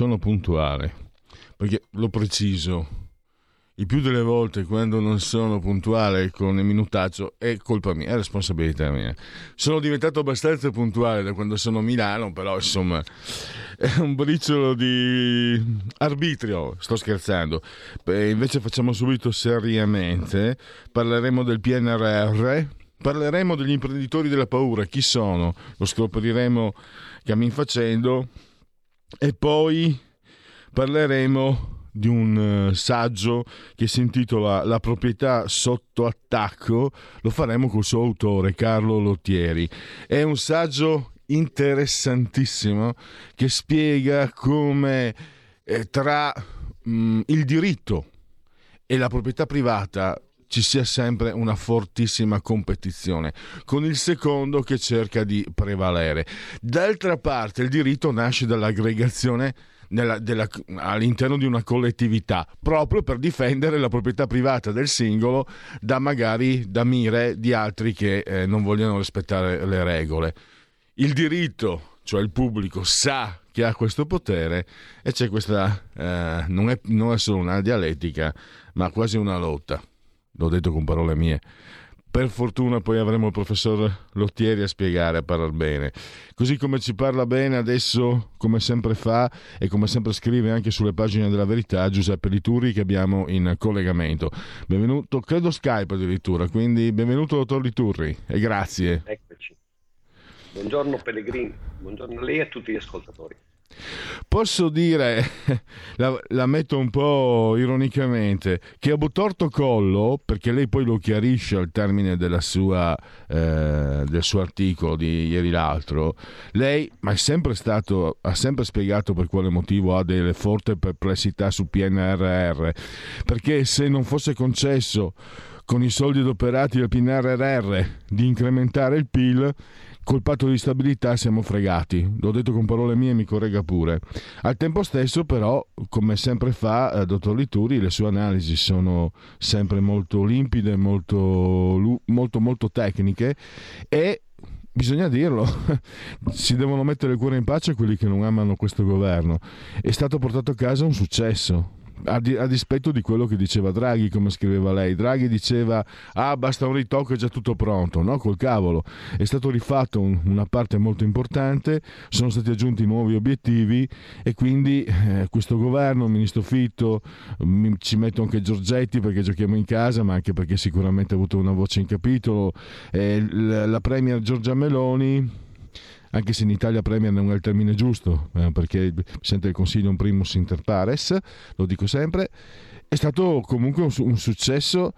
Sono puntuale, perché lo preciso. Il più delle volte quando non sono puntuale con il minutaggio è colpa mia, è responsabilità mia. Sono diventato abbastanza puntuale da quando sono a Milano, però insomma è un briciolo di arbitrio, sto scherzando. Beh, invece facciamo subito seriamente, parleremo del PNRR, parleremo degli imprenditori della paura, chi sono? Lo scopriremo cammin facendo e poi parleremo di un uh, saggio che si intitola La proprietà sotto attacco, lo faremo col suo autore Carlo Lottieri. È un saggio interessantissimo che spiega come eh, tra mh, mm, il diritto e la proprietà privata ci sia sempre una fortissima competizione, con il secondo che cerca di prevalere. D'altra parte il diritto nasce dall'aggregazione nella, della, all'interno di una collettività, proprio per difendere la proprietà privata del singolo da magari da mire di altri che eh, non vogliono rispettare le regole. Il diritto, cioè il pubblico, sa che ha questo potere e c'è questa, eh, non, è, non è solo una dialettica, ma quasi una lotta l'ho detto con parole mie. Per fortuna poi avremo il professor Lottieri a spiegare, a parlare bene. Così come ci parla bene adesso, come sempre fa e come sempre scrive anche sulle pagine della verità, Giuseppe Lituri che abbiamo in collegamento. Benvenuto, credo Skype addirittura, quindi benvenuto dottor Liturri e grazie. Eccoci. Buongiorno Pellegrini, buongiorno a lei e a tutti gli ascoltatori. Posso dire, la, la, metto un po' ironicamente, che a Butorto Collo, perché lei poi lo chiarisce al termine sua, eh, del suo articolo di ieri l'altro, lei sempre stato, ha sempre spiegato per quale motivo ha delle forti perplessità su PNRR, perché se non fosse concesso con i soldi adoperati del PNRR di incrementare il PIL, col patto di stabilità siamo fregati. L'ho detto con parole mie, mi corregga pure. Al tempo stesso, però, come sempre fa eh, dottor Lituri, le sue analisi sono sempre molto limpide, molto, molto, molto tecniche e bisogna dirlo, si devono mettere il cuore in pace quelli che non amano questo governo. È stato portato a casa un successo a, di, a, dispetto di quello che diceva Draghi, come scriveva lei. Draghi diceva: Ah, basta un ritocco, è già tutto pronto. No, col cavolo. È stato rifatto un, una parte molto importante, sono stati aggiunti nuovi obiettivi e quindi eh, questo governo, il ministro Fitto, mi, ci metto anche Giorgetti perché giochiamo in casa, ma anche perché sicuramente ha avuto una voce in capitolo. Eh, la, la Premier Giorgia Meloni anche se in Italia Premier non è il termine giusto, eh, perché il Presidente del Consiglio è un primus inter pares, lo dico sempre, è stato comunque un, un successo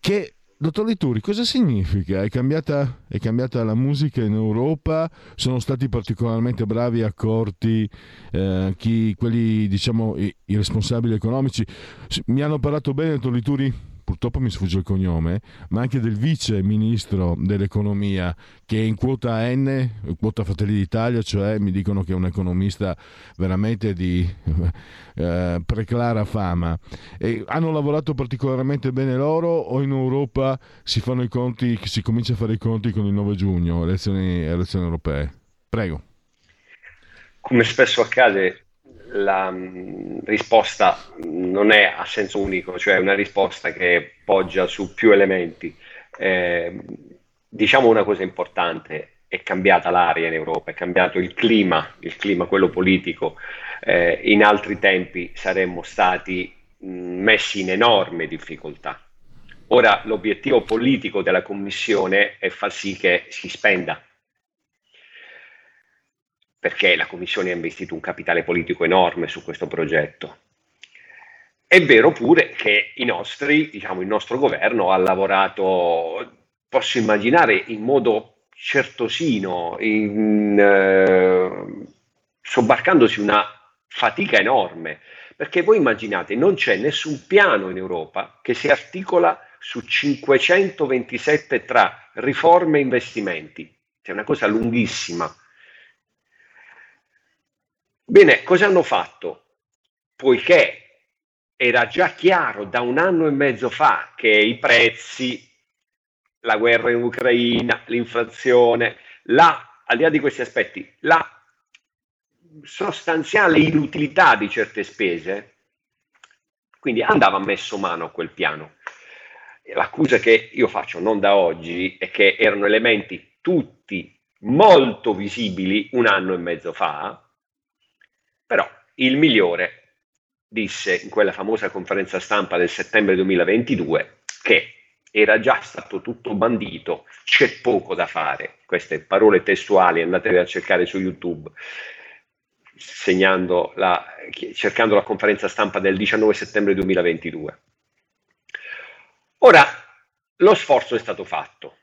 che Dottor Lituri, cosa significa? È cambiata, è cambiata, la musica in Europa? Sono stati particolarmente bravi e accorti eh, chi, quelli, diciamo, i, i, responsabili economici? Mi hanno parlato bene, dottor Lituri, purtroppo mi sfugge il cognome, ma anche del vice ministro dell'economia che è in quota N, quota Fratelli d'Italia, cioè mi dicono che è un economista veramente di eh, preclara fama. E hanno lavorato particolarmente bene loro o in Europa si fanno i conti, si comincia a fare i conti con il 9 giugno, elezioni, elezioni europee? Prego. Come spesso accade, la mm, risposta non è a senso unico, cioè una risposta che poggia su più elementi. Eh, diciamo una cosa importante, è cambiata l'aria in Europa, è cambiato il clima, il clima quello politico. Eh, in altri tempi saremmo stati mh, mm, messi in enorme difficoltà. Ora l'obiettivo politico della Commissione è far sì che si spenda perché la Commissione ha investito un capitale politico enorme su questo progetto. È vero pure che nostri, diciamo, il nostro governo ha lavorato, posso immaginare, in modo certosino, in, eh, sobbarcandosi una fatica enorme, perché voi immaginate, non c'è nessun piano in Europa che si articola su 527 tra riforme e investimenti. È una cosa lunghissima. Bene, cosa hanno fatto? Poiché era già chiaro da un anno e mezzo fa che i prezzi, la guerra in Ucraina, l'inflazione, la, al di là di questi aspetti, la sostanziale inutilità di certe spese, quindi andava messo mano a quel piano. L'accusa che io faccio non da oggi è che erano elementi tutti molto visibili un anno e mezzo fa, però il migliore disse in quella famosa conferenza stampa del settembre 2022 che era già stato tutto bandito, c'è poco da fare. Queste parole testuali andatele a cercare su YouTube la, cercando la conferenza stampa del 19 settembre 2022. Ora, lo sforzo è stato fatto,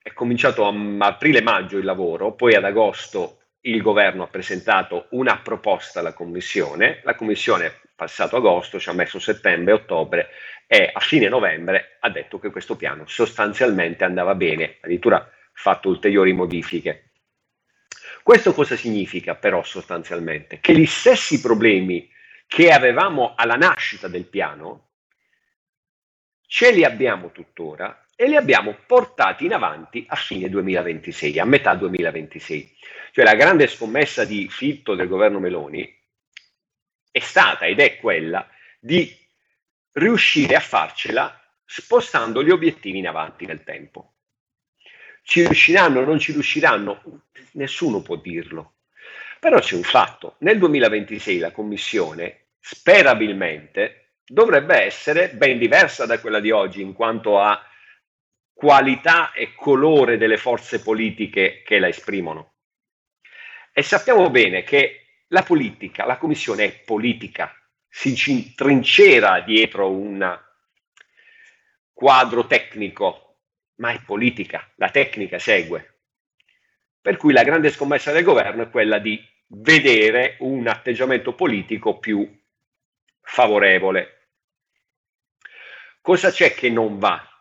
è cominciato a aprile-maggio il lavoro, poi ad agosto il governo ha presentato una proposta alla Commissione, la Commissione passato agosto ci ha messo settembre, ottobre e a fine novembre ha detto che questo piano sostanzialmente andava bene, addirittura fatto ulteriori modifiche. Questo cosa significa però sostanzialmente? Che gli stessi problemi che avevamo alla nascita del piano ce li abbiamo tuttora e li abbiamo portati in avanti a fine 2026, a metà 2026. Cioè la grande scommessa di Fitto del governo Meloni è stata ed è quella di riuscire a farcela spostando gli obiettivi in avanti nel tempo. Ci riusciranno o non ci riusciranno? Nessuno può dirlo. Però c'è un fatto, nel 2026 la Commissione, sperabilmente, dovrebbe essere ben diversa da quella di oggi in quanto a qualità e colore delle forze politiche che la esprimono. E sappiamo bene che la politica, la Commissione è politica, si trincera dietro un quadro tecnico ma è politica, la tecnica segue. Per cui la grande scommessa del governo è quella di vedere un atteggiamento politico più favorevole. Cosa c'è che non va?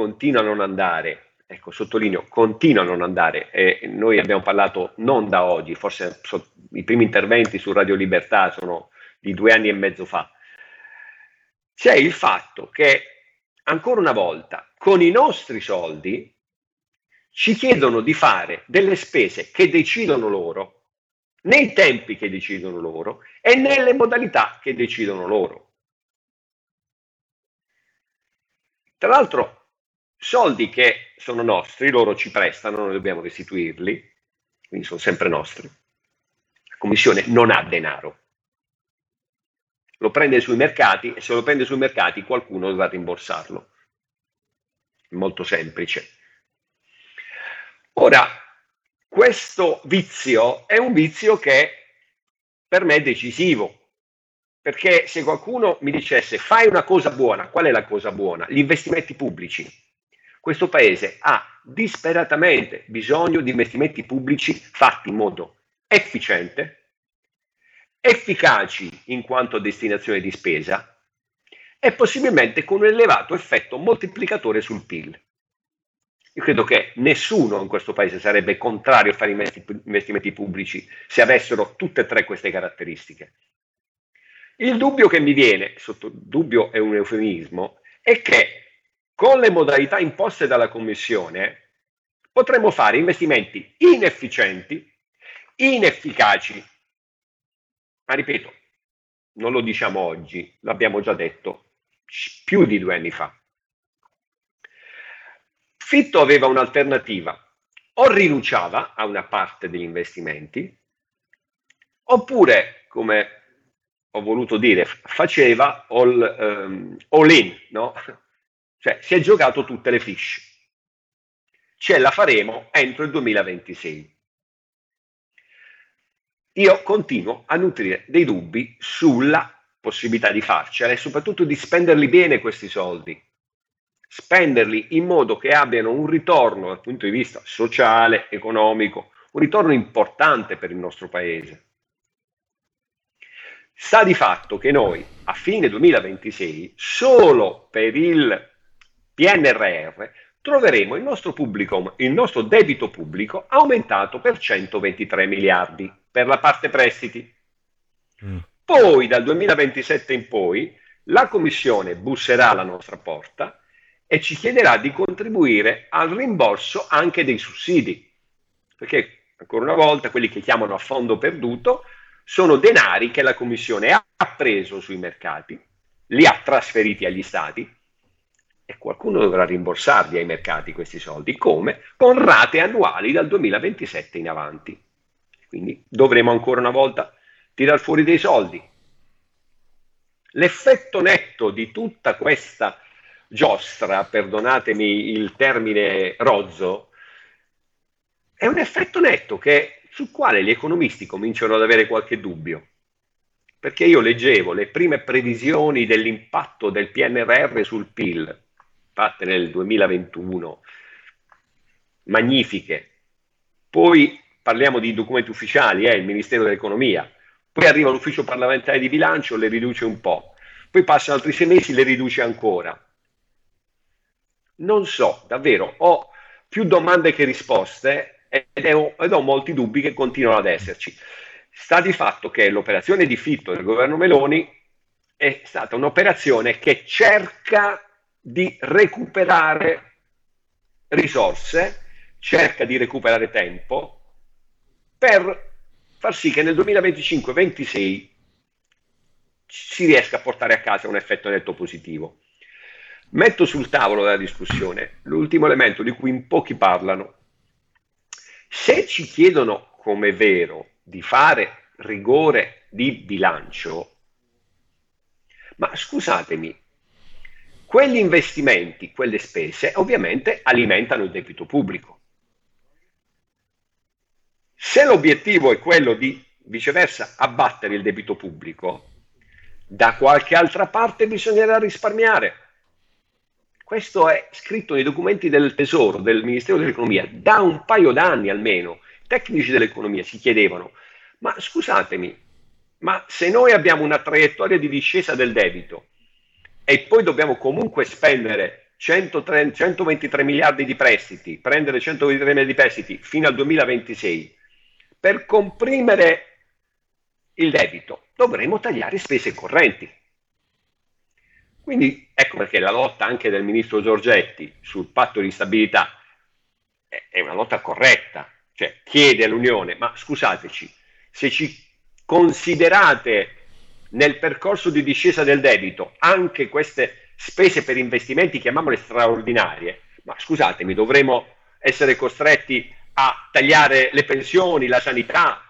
Continua a non andare, ecco, sottolineo, continua a non andare. E noi abbiamo parlato non da oggi, forse so, i primi interventi su Radio Libertà sono di due anni e mezzo fa. C'è il fatto che ancora una volta, con i nostri soldi, ci chiedono di fare delle spese che decidono loro, nei tempi che decidono loro e nelle modalità che decidono loro. Tra l'altro, soldi che sono nostri, loro ci prestano, noi dobbiamo restituirli, quindi sono sempre nostri. La Commissione non ha denaro lo prende sui mercati e se lo prende sui mercati qualcuno dovrà rimborsarlo. Molto semplice. Ora, questo vizio è un vizio che per me è decisivo, perché se qualcuno mi dicesse fai una cosa buona, qual è la cosa buona? Gli investimenti pubblici. Questo paese ha disperatamente bisogno di investimenti pubblici fatti in modo efficiente, efficaci in quanto destinazione di spesa e possibilmente con un elevato effetto moltiplicatore sul PIL. Io credo che nessuno in questo paese sarebbe contrario a fare investimenti pubblici se avessero tutte e tre queste caratteristiche. Il dubbio che mi viene, sotto dubbio è un eufemismo, è che con le modalità imposte dalla Commissione potremmo fare investimenti inefficienti, inefficaci ma ripeto, non lo diciamo oggi, l'abbiamo già detto più di due anni fa. Fitto aveva un'alternativa, o rinunciava a una parte degli investimenti, oppure, come ho voluto dire, faceva all, um, all in, no? Cioè si è giocato tutte le fish. Ce la faremo entro il 2026 io continuo a nutrire dei dubbi sulla possibilità di farcela e soprattutto di spenderli bene questi soldi. spenderli in modo che abbiano un ritorno dal punto di vista sociale, economico, un ritorno importante per il nostro paese. Sta di fatto che noi a fine 2026, solo per il PNRR, troveremo il nostro, pubblico, il nostro debito pubblico aumentato per 123 miliardi per la parte prestiti. Mm. Poi dal 2027 in poi la Commissione busserà alla nostra porta e ci chiederà di contribuire al rimborso anche dei sussidi, perché ancora una volta quelli che chiamano a fondo perduto sono denari che la Commissione ha preso sui mercati, li ha trasferiti agli stati e qualcuno dovrà rimborsarli ai mercati questi soldi, come? Con rate annuali dal 2027 in avanti. Quindi dovremo ancora una volta tirar fuori dei soldi. L'effetto netto di tutta questa giostra, perdonatemi il termine rozzo, è un effetto netto che, sul quale gli economisti cominciano ad avere qualche dubbio. Perché io leggevo le prime previsioni dell'impatto del PNRR sul PIL, fatte nel 2021, magnifiche. Poi parliamo di documenti ufficiali, eh, il Ministero dell'Economia, poi arriva l'ufficio parlamentare di bilancio, le riduce un po', poi passano altri sei mesi, le riduce ancora. Non so, davvero, ho più domande che risposte ed ho, ed ho molti dubbi che continuano ad esserci. Sta di fatto che l'operazione di Fitto del governo Meloni è stata un'operazione che cerca di recuperare risorse, cerca di recuperare tempo per far sì che nel 2025-26 si riesca a portare a casa un effetto netto positivo. Metto sul tavolo della discussione l'ultimo elemento di cui in pochi parlano. Se ci chiedono come vero di fare rigore di bilancio, ma scusatemi, quegli investimenti, quelle spese, ovviamente alimentano il debito pubblico. Se l'obiettivo è quello di viceversa abbattere il debito pubblico, da qualche altra parte bisognerà risparmiare. Questo è scritto nei documenti del Tesoro, del Ministero dell'Economia, da un paio d'anni almeno. Tecnici dell'economia si chiedevano, ma scusatemi, ma se noi abbiamo una traiettoria di discesa del debito e poi dobbiamo comunque spendere 130, 123 miliardi di prestiti, prendere 123 miliardi di prestiti fino al 2026, per comprimere il debito dovremo tagliare spese correnti. Quindi ecco perché la lotta anche del ministro Giorgetti sul patto di stabilità è una lotta corretta, cioè chiede all'Unione, ma scusateci, se ci considerate nel percorso di discesa del debito anche queste spese per investimenti, chiamiamole straordinarie, ma scusatemi, dovremo essere costretti a tagliare le pensioni, la sanità,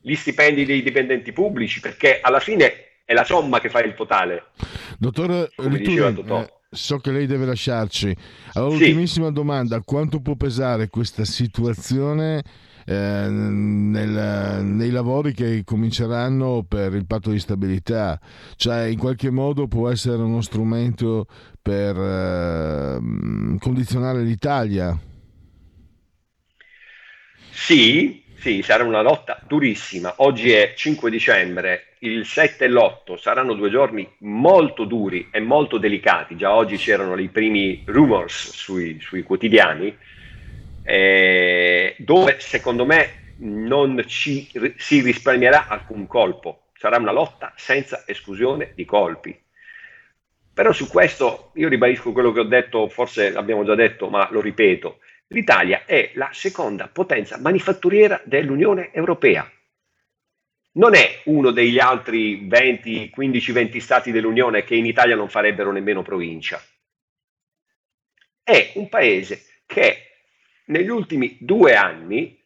gli stipendi dei dipendenti pubblici, perché alla fine è la somma che fa il totale. Dottor Rituri, eh, so che lei deve lasciarci. Allora, sì. ultimissima domanda, quanto può pesare questa situazione eh, nel, nei lavori che cominceranno per il patto di stabilità? Cioè, in qualche modo può essere uno strumento per eh, condizionare l'Italia? Sì, sì, sarà una lotta durissima. Oggi è 5 dicembre, il 7 e l'8 saranno due giorni molto duri e molto delicati. Già oggi c'erano i primi rumors sui, sui quotidiani, eh, dove secondo me non ci, si risparmierà alcun colpo. Sarà una lotta senza esclusione di colpi. Però su questo io ribadisco quello che ho detto, forse l'abbiamo già detto, ma lo ripeto L'Italia è la seconda potenza manifatturiera dell'Unione Europea. Non è uno degli altri 20, 15-20 stati dell'Unione che in Italia non farebbero nemmeno provincia. È un paese che negli ultimi due anni,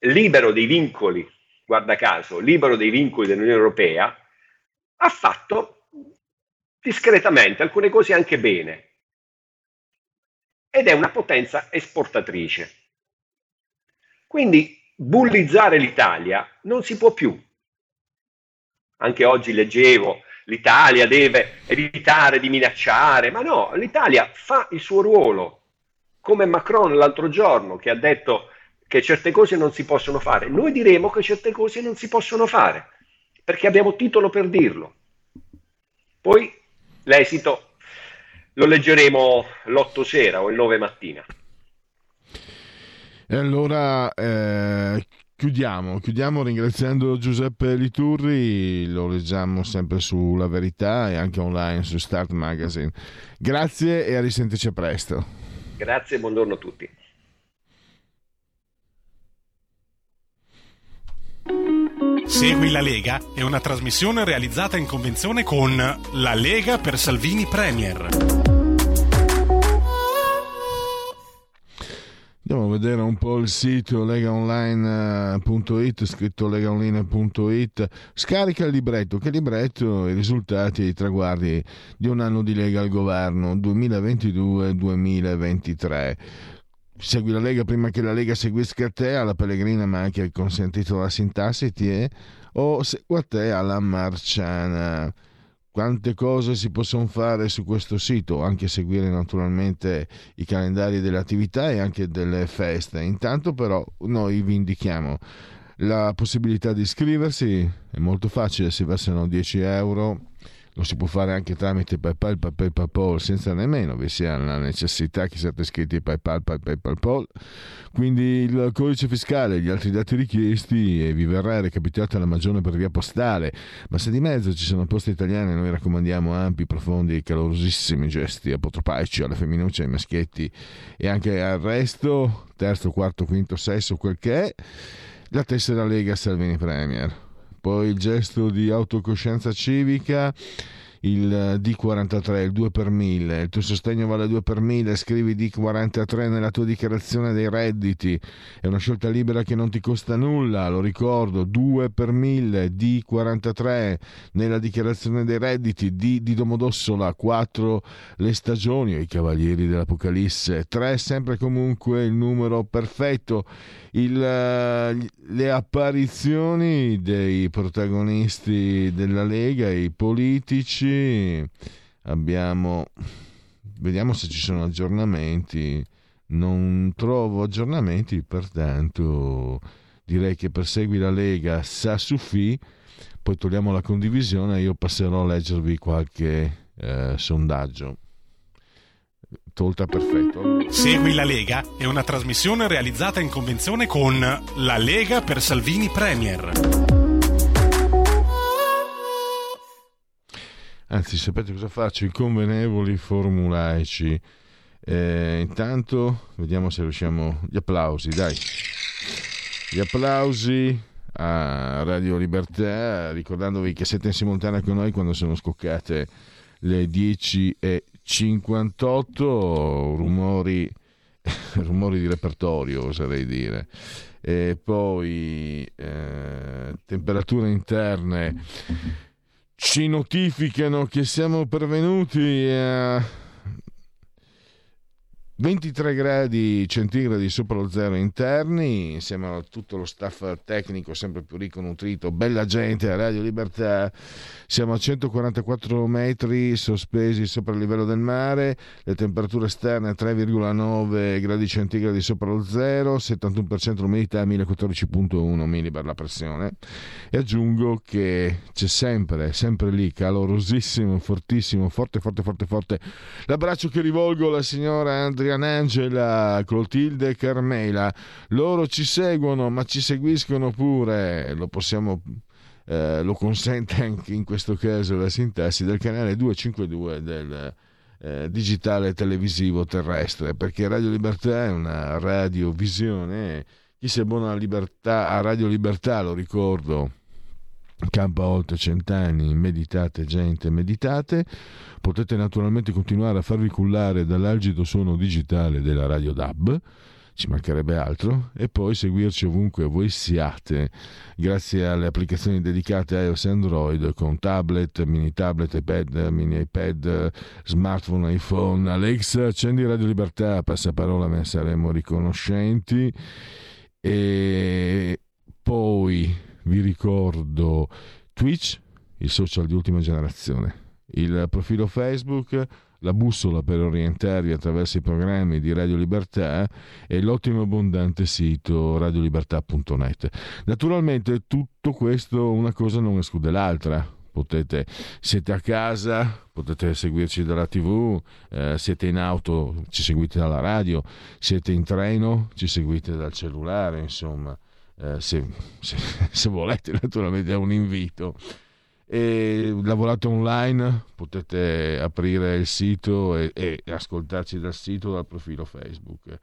libero dei vincoli, guarda caso, libero dei vincoli dell'Unione Europea, ha fatto discretamente alcune cose anche bene ed è una potenza esportatrice. Quindi bullizzare l'Italia non si può più. Anche oggi leggevo l'Italia deve evitare di minacciare, ma no, l'Italia fa il suo ruolo, come Macron l'altro giorno che ha detto che certe cose non si possono fare. Noi diremo che certe cose non si possono fare, perché abbiamo titolo per dirlo. Poi l'esito lo leggeremo l'8 sera o il 9 mattina. E allora eh, chiudiamo, chiudiamo ringraziando Giuseppe Liturri, lo leggiamo sempre sulla Verità e anche online su Start Magazine. Grazie e a risentirci presto. Grazie e buongiorno a tutti. Segui la Lega è una trasmissione realizzata in convenzione con La Lega per Salvini Premier. Andiamo a vedere un po' il sito legaonline.it, scritto legaonline.it. Scarica il libretto. Che libretto? I risultati e i traguardi di un anno di Lega al governo 2022-2023. Segui la Lega prima che la Lega seguisca te alla Pellegrina, ma anche il consentito la sintassi, eh? o segua te alla Marciana quante cose si possono fare su questo sito, anche seguire naturalmente i calendari delle attività e anche delle feste. Intanto però noi vi indichiamo la possibilità di iscriversi, è molto facile, si versano 10 euro lo si può fare anche tramite PayPal, PayPal, PayPal senza nemmeno vi sia la necessità che siate iscritti PayPal, PayPal, PayPal. Quindi il codice fiscale e gli altri dati richiesti e vi verrà recapitata la magione per via postale. Ma se di mezzo ci sono poste italiane, noi raccomandiamo ampi, profondi e calorosissimi gesti apotropaici alle femminucce, ai maschietti e anche al resto, terzo, quarto, quinto, sesto, quel che è, la tessera Lega Salvini Premier poi il gesto di autocoscienza civica il D43, il 2 per 1000, il tuo sostegno vale 2 per 1000, scrivi D43 nella tua dichiarazione dei redditi, è una scelta libera che non ti costa nulla, lo ricordo, 2 per 1000, D43 nella dichiarazione dei redditi, D di Domodossola, 4 le stagioni, i cavalieri dell'Apocalisse, 3 sempre comunque il numero perfetto, il, le apparizioni dei protagonisti della Lega, i politici, abbiamo vediamo se ci sono aggiornamenti. Non trovo aggiornamenti pertanto direi che persegui la Lega sa su fi poi togliamo la condivisione io passerò a leggervi qualche eh, sondaggio tolta perfetto Segui la Lega è una trasmissione realizzata in convenzione con La Lega per Salvini Premier Anzi, sapete cosa faccio? I convenevoli formulaici. Eh, intanto vediamo se riusciamo. Gli applausi, dai. Gli applausi a Radio Libertà, ricordandovi che siete in simultanea con noi quando sono scoccate le 10.58, rumori, rumori di repertorio, oserei dire. E poi eh, temperature interne ci notificano che siamo pervenuti a 23 gradi centigradi sopra lo zero interni, insieme a tutto lo staff tecnico sempre più ricco, nutrito, bella gente a Radio Libertà. Siamo a 144 metri sospesi sopra il livello del mare, le temperature esterne 3,9 gradi centigradi sopra lo zero, 71% l'umidità, 1014,1 millibar la pressione. E aggiungo che c'è sempre, sempre lì, calorosissimo, fortissimo, forte, forte, forte, forte. L'abbraccio che rivolgo alla signora Andrea Angela, Clotilde e Carmela. Loro ci seguono, ma ci seguiscono pure, lo possiamo eh, lo consente anche in questo caso la sintassi del canale 252 del eh, digitale televisivo terrestre, perché Radio Libertà è una radiovisione. Chi si abbona a Radio Libertà, lo ricordo, campa oltre cent'anni, meditate gente, meditate. Potete naturalmente continuare a farvi cullare dall'algido suono digitale della Radio DAB, ci mancherebbe altro, e poi seguirci ovunque voi siate, grazie alle applicazioni dedicate a iOS e Android con tablet, mini tablet, iPad, mini iPad, smartphone, iPhone. Alexa, accendi Radio Libertà, passaparola, ne saremo riconoscenti. E poi vi ricordo Twitch, il social di ultima generazione. Il profilo Facebook, la bussola per orientarvi attraverso i programmi di Radio Libertà e l'ottimo abbondante sito radiolibertà.net. Naturalmente tutto questo una cosa non esclude l'altra. Potete, siete a casa, potete seguirci dalla tv, eh, siete in auto, ci seguite dalla radio, siete in treno, ci seguite dal cellulare, insomma, eh, se, se, se volete naturalmente è un invito e lavorate online, potete aprire il sito e, e, ascoltarci dal sito, dal profilo Facebook.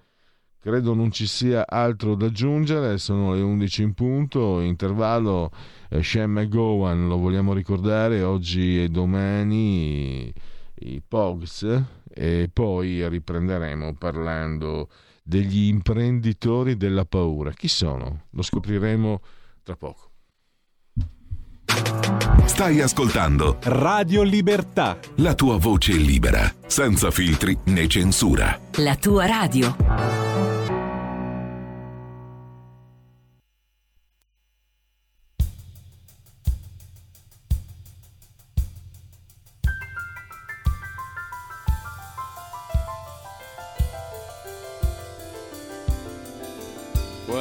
Credo non ci sia altro da aggiungere, sono le 11 in punto, intervallo eh, e Gowan, lo vogliamo ricordare, oggi e domani i Pogs e poi riprenderemo parlando degli imprenditori della paura. Chi sono? Lo scopriremo tra poco. Stai ascoltando Radio Libertà. La tua voce libera, senza filtri né censura. La tua radio.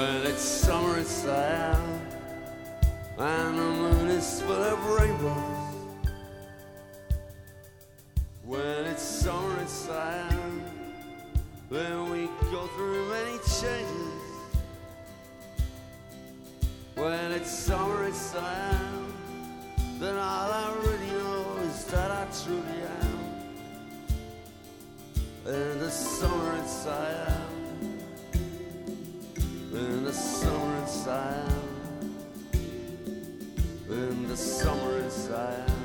When it's summer, it's sad, and the moon is full of rainbows. When it's summer, it's sad, then we go through many changes. When it's summer, it's sad, then all I really know is that I truly am. In the summer, it's sad. In the summer inside In the summer inside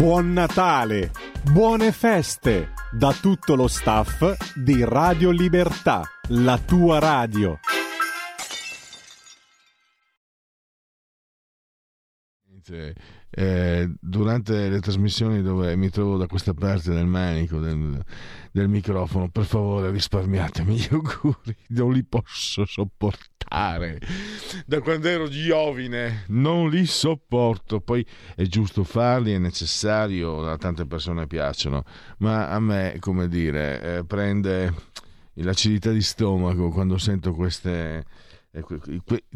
Buon Natale, buone feste da tutto lo staff di Radio Libertà, la tua radio. Eh, durante le trasmissioni dove mi trovo da questa parte del manico del, del microfono, per favore risparmiatemi gli auguri, non li posso sopportare. Da quando ero giovine non li sopporto, poi è giusto farli, è necessario, a tante persone piacciono, ma a me, come dire, eh, prende l'acidità di stomaco quando sento queste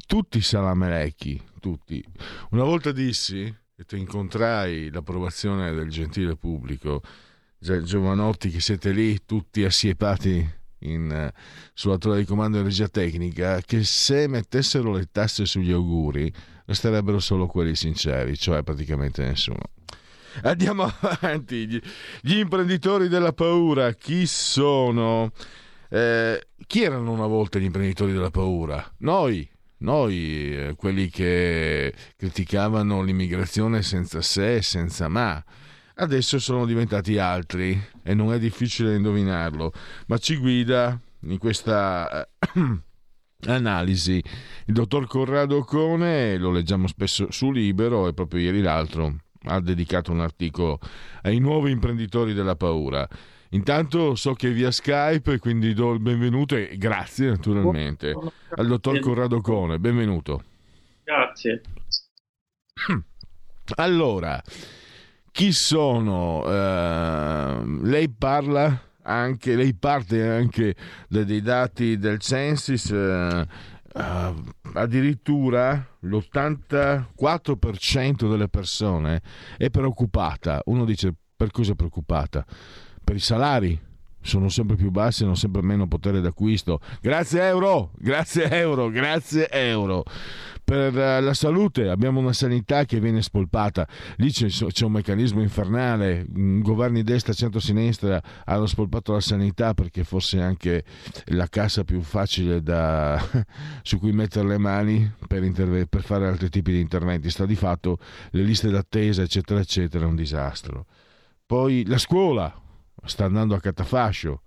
tutti i salamelecchi, tutti. Una volta dissi e ti incontrai l'approvazione del gentile pubblico, giovanotti che siete lì tutti assiepati in, sulla torre di comando di regia tecnica, che se mettessero le tasse sugli auguri resterebbero solo quelli sinceri, cioè praticamente nessuno. Andiamo avanti. Gli imprenditori della paura, chi sono? Eh, chi erano una volta gli imprenditori della paura? Noi, noi, eh, quelli che criticavano l'immigrazione senza se e senza ma. Adesso sono diventati altri e non è difficile indovinarlo, ma ci guida in questa eh, analisi il dottor Corrado Cone, lo leggiamo spesso su Libero e proprio ieri l'altro ha dedicato un articolo ai nuovi imprenditori della paura. Intanto so che è via Skype, quindi do il benvenuto e grazie naturalmente al dottor Corrado Cone. Benvenuto. Grazie. Allora, chi sono? Uh, lei parla anche, lei parte anche dei dati del Censis. Uh, Uh, addirittura l'84% delle persone è preoccupata. Uno dice per cosa è preoccupata? Per i salari sono sempre più bassi e hanno sempre meno potere d'acquisto. Grazie euro, grazie euro, grazie euro. Per eh, la salute abbiamo una sanità che viene spolpata, lì c'è, c'è un meccanismo infernale, governi destra, centro-sinistra hanno spolpato la sanità perché fosse anche la cassa più facile da, su cui mettere le mani per, interve- per fare altri tipi di interventi. Sta di fatto le liste d'attesa, eccetera, eccetera, è un disastro. Poi la scuola, sta andando a catafascio.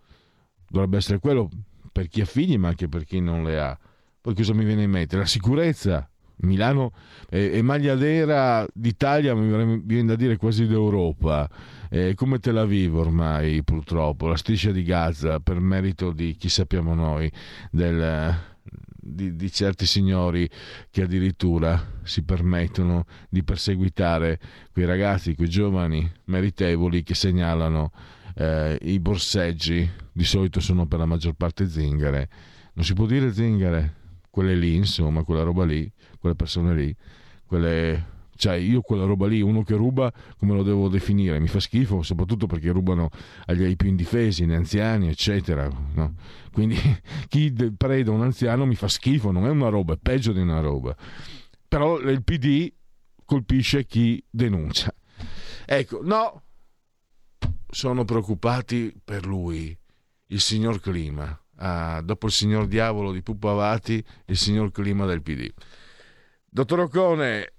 Dovrebbe essere quello per chi ha figli, ma anche per chi non le ha. Poi cosa mi viene in mente? La sicurezza. Milano è, è maglia nera d'Italia, mi viene da dire quasi d'Europa. È come Tel Aviv ormai, purtroppo. La striscia di Gaza, per merito di chi sappiamo noi, del, di, di, certi signori che addirittura si permettono di perseguitare quei ragazzi, quei giovani meritevoli che segnalano eh, i borseggi di solito sono per la maggior parte zingare. Non si può dire zingare, quelle lì, insomma, quella roba lì, quelle persone lì, quelle cioè io quella roba lì, uno che ruba, come lo devo definire? Mi fa schifo, soprattutto perché rubano agli ai più indifesi, agli anziani, eccetera. No? Quindi chi preda un anziano mi fa schifo, non è una roba, è peggio di una roba. Però il PD colpisce chi denuncia. Ecco, no, sono preoccupati per lui, il signor Clima. Ah, dopo il signor Diavolo di Puppo Avati, il signor Clima del PD. Dottor Ocone,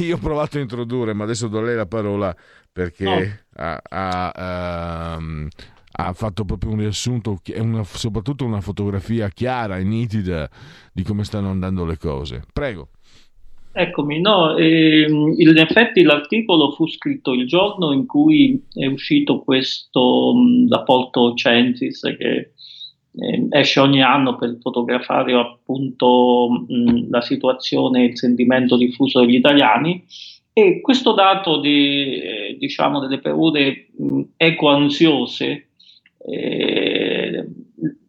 io ho provato a introdurre, ma adesso do lei la parola perché no. ha, ha, um, ha, fatto proprio un riassunto e una, soprattutto una fotografia chiara e nitida di come stanno andando le cose. Prego. Eccomi, no, ehm, in effetti l'articolo fu scritto il giorno in cui è uscito questo mh, rapporto Censis che eh, esce ogni anno per fotografare appunto mh, la situazione e il sentimento diffuso degli italiani. E questo dato di, eh, diciamo delle paure eco-ansiose eh,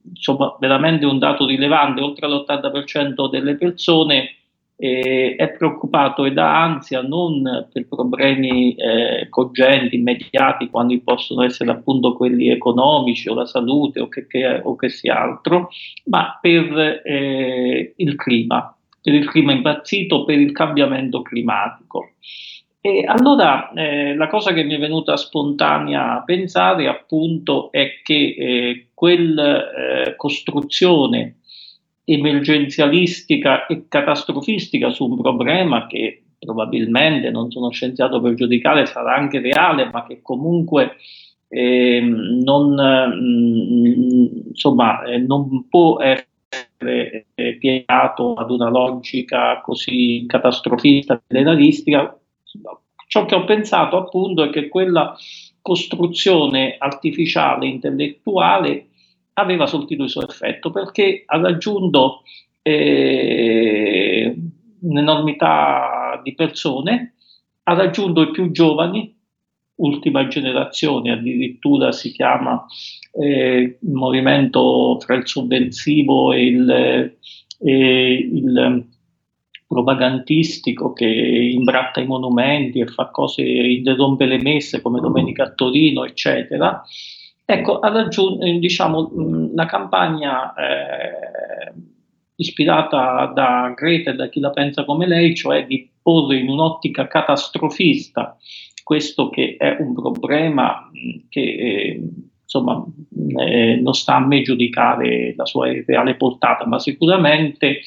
insomma veramente un dato rilevante, oltre all'80% delle persone eh, è preoccupato ed ha ansia non per problemi eh, cogenti, immediati, quando possono essere appunto quelli economici o la salute o che, che, o che sia altro, ma per eh, il clima, per il clima impazzito, per il cambiamento climatico. E allora eh, la cosa che mi è venuta spontanea a pensare appunto è che eh, quella eh, costruzione emergenzialistica e catastrofistica su un problema che probabilmente, non sono scienziato per giudicare, sarà anche reale, ma che comunque eh, non, insomma, non può essere eh, piegato ad una logica così catastrofista, generalistica. Ciò che ho pensato appunto è che quella costruzione artificiale, intellettuale, aveva sortito il suo effetto perché ha raggiunto eh, un'enormità di persone, ha raggiunto i più giovani, ultima generazione, addirittura si chiama eh, il movimento fra il sovversivo e il, e il propagandistico che imbratta i monumenti e fa cose, interrompe le messe come Domenica a Torino, eccetera. Ecco, ha raggiunto, diciamo, la campagna eh, ispirata da Greta e da chi la pensa come lei, cioè di porre in un'ottica catastrofista questo che è un problema che eh, insomma eh, non sta a me giudicare la sua reale portata, ma sicuramente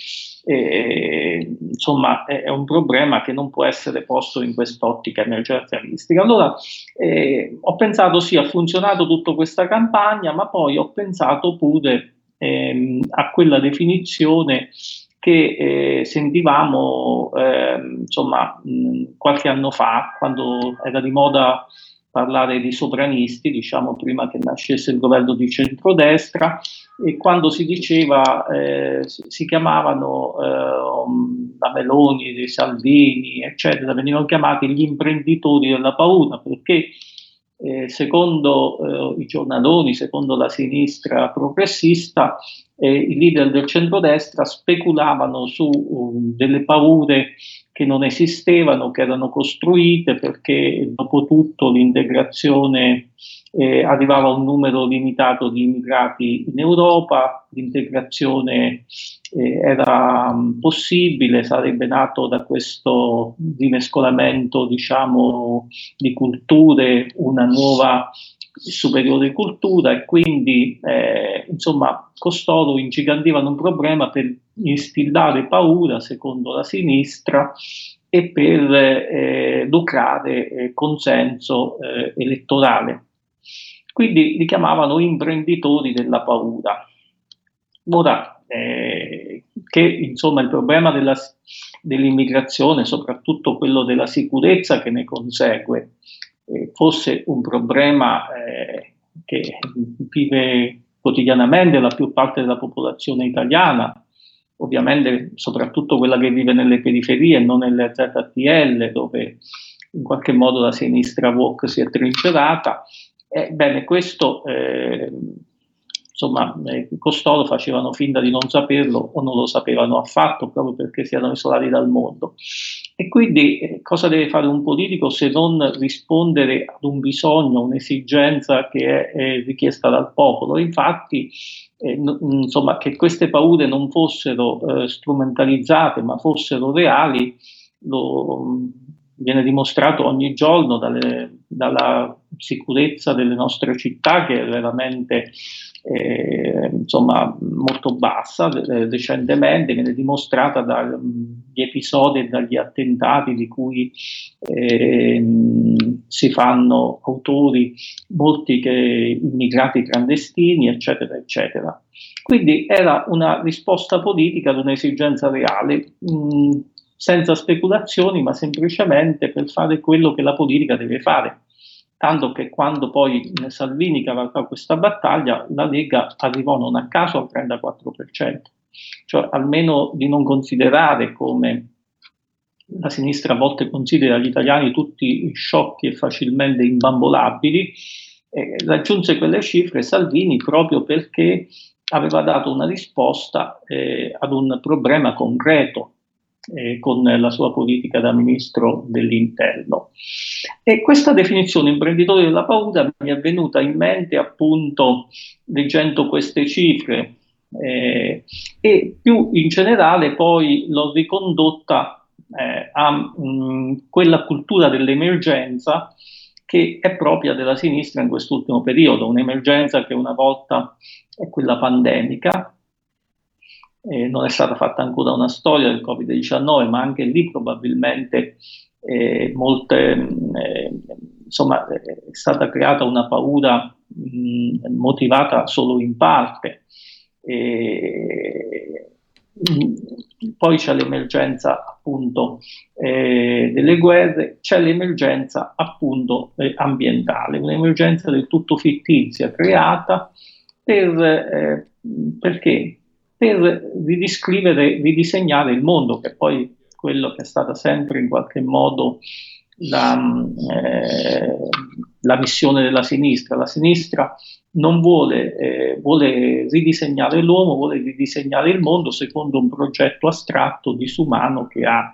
eh, insomma è un problema che non può essere posto in quest'ottica emergenzialistica. Allora eh, ho pensato sì, ha funzionato tutta questa campagna, ma poi ho pensato pure ehm, a quella definizione che eh, sentivamo eh, insomma mh, qualche anno fa quando era di moda parlare di sovranisti, diciamo prima che nascesse il governo di centrodestra e quando si diceva eh, si chiamavano eh, la Meloni, i Salvini, eccetera, venivano chiamati gli imprenditori della paura perché eh, secondo eh, i giornaloni, secondo la sinistra progressista, eh, i leader del centrodestra speculavano su um, delle paure che non esistevano, che erano costruite perché dopo tutto l'integrazione eh, arrivava un numero limitato di immigrati in Europa, l'integrazione eh, era um, possibile, sarebbe nato da questo rimescolamento diciamo, di culture una nuova superiore cultura e quindi eh, insomma costoro ingigantivano un problema per instillare paura secondo la sinistra e per eh, lucrare eh, consenso eh, elettorale. Quindi li chiamavano imprenditori della paura. Ora, eh, che insomma il problema della, dell'immigrazione, soprattutto quello della sicurezza che ne consegue, eh, fosse un problema eh, che vive quotidianamente la più parte della popolazione italiana, ovviamente soprattutto quella che vive nelle periferie, non nelle ZTL, dove in qualche modo la sinistra walk si è trincerata. Ebbene, questo eh, insomma, eh, costoro facevano finta di non saperlo o non lo sapevano affatto proprio perché si erano isolati dal mondo. E quindi eh, cosa deve fare un politico se non rispondere ad un bisogno, un'esigenza che è, è richiesta dal popolo? Infatti, eh, n- insomma, che queste paure non fossero eh, strumentalizzate ma fossero reali, lo, viene dimostrato ogni giorno dalle, dalla sicurezza delle nostre città che è veramente eh, insomma, molto bassa eh, recentemente, viene dimostrata dagli episodi e dagli attentati di cui eh, si fanno autori, molti che, immigrati clandestini, eccetera, eccetera. Quindi era una risposta politica ad un'esigenza reale, mh, senza speculazioni, ma semplicemente per fare quello che la politica deve fare tanto che quando poi Salvini cavalcò questa battaglia, la Lega arrivò non a caso al 34%, cioè almeno di non considerare come la sinistra a volte considera gli italiani tutti sciocchi e facilmente imbambolabili, eh, raggiunse quelle cifre Salvini proprio perché aveva dato una risposta eh, ad un problema concreto eh, con la sua politica da ministro dell'interno. E questa definizione imprenditore della paura mi è venuta in mente appunto leggendo queste cifre eh, e più in generale poi l'ho ricondotta eh, a mh, mm, quella cultura dell'emergenza che è propria della sinistra in quest'ultimo periodo, un'emergenza che una volta è quella pandemica, eh, non è stata fatta ancora una storia del Covid-19, ma anche lì probabilmente eh, molte, eh, insomma, è stata creata una paura mh, motivata solo in parte. E, poi c'è l'emergenza appunto eh, delle guerre, c'è l'emergenza appunto eh, ambientale, un'emergenza del tutto fittizia creata per, eh, perché? Per ridiscrivere, ridisegnare il mondo, che è poi quello che è stata sempre in qualche modo la, eh, la missione della sinistra. La sinistra non vuole, eh, vuole ridisegnare l'uomo, vuole ridisegnare il mondo secondo un progetto astratto, disumano che ha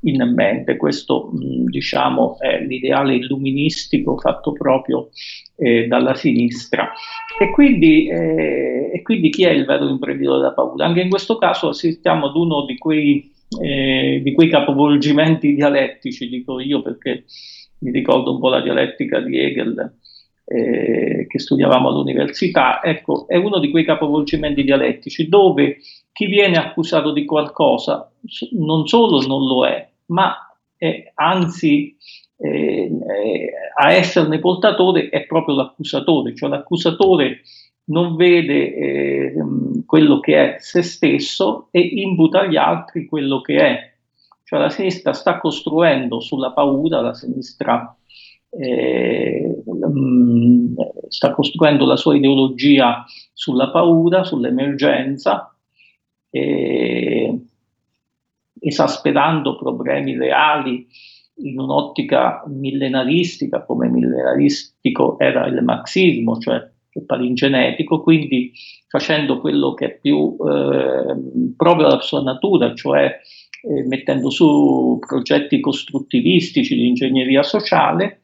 in mente. Questo mh, diciamo è l'ideale illuministico fatto proprio eh, dalla sinistra. E quindi, eh, e quindi, chi è il vero imprenditore della paura? Anche in questo caso assistiamo ad uno di quei, eh, di quei capovolgimenti dialettici, dico io perché mi ricordo un po' la dialettica di Hegel eh, che studiavamo all'università, ecco, è uno di quei capovolgimenti dialettici dove chi viene accusato di qualcosa non solo non lo è, ma è, anzi eh, eh, a esserne portatore è proprio l'accusatore, cioè l'accusatore non vede eh, quello che è se stesso e imputa agli altri quello che è. Cioè la sinistra sta costruendo sulla paura, la sinistra eh, mm, sta costruendo la sua ideologia sulla paura, sull'emergenza, eh, esasperando problemi reali in un'ottica millenaristica, come millenaristico era il marxismo, cioè il palingenetico, quindi facendo quello che è più eh, proprio la sua natura, cioè eh, mettendo su progetti costruttivistici di ingegneria sociale.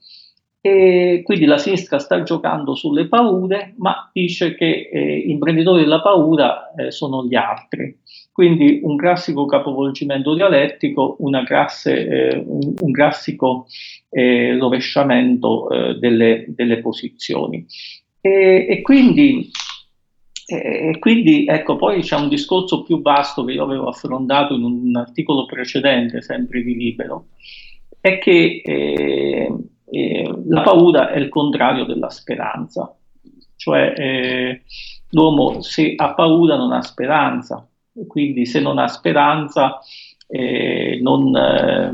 E quindi la sinistra sta giocando sulle paure, ma dice che eh, imprenditori della paura eh, sono gli altri. Quindi un classico capovolgimento dialettico, classe, eh, un, un, classico eh, rovesciamento eh, delle, delle, posizioni. E, e quindi, quindi, ecco, poi c'è un discorso più vasto che io avevo affrontato in un articolo precedente, sempre di Libero, è che eh, eh, la paura è il contrario della speranza, cioè eh, l'uomo se ha paura non ha speranza, quindi se non ha speranza eh, non, eh,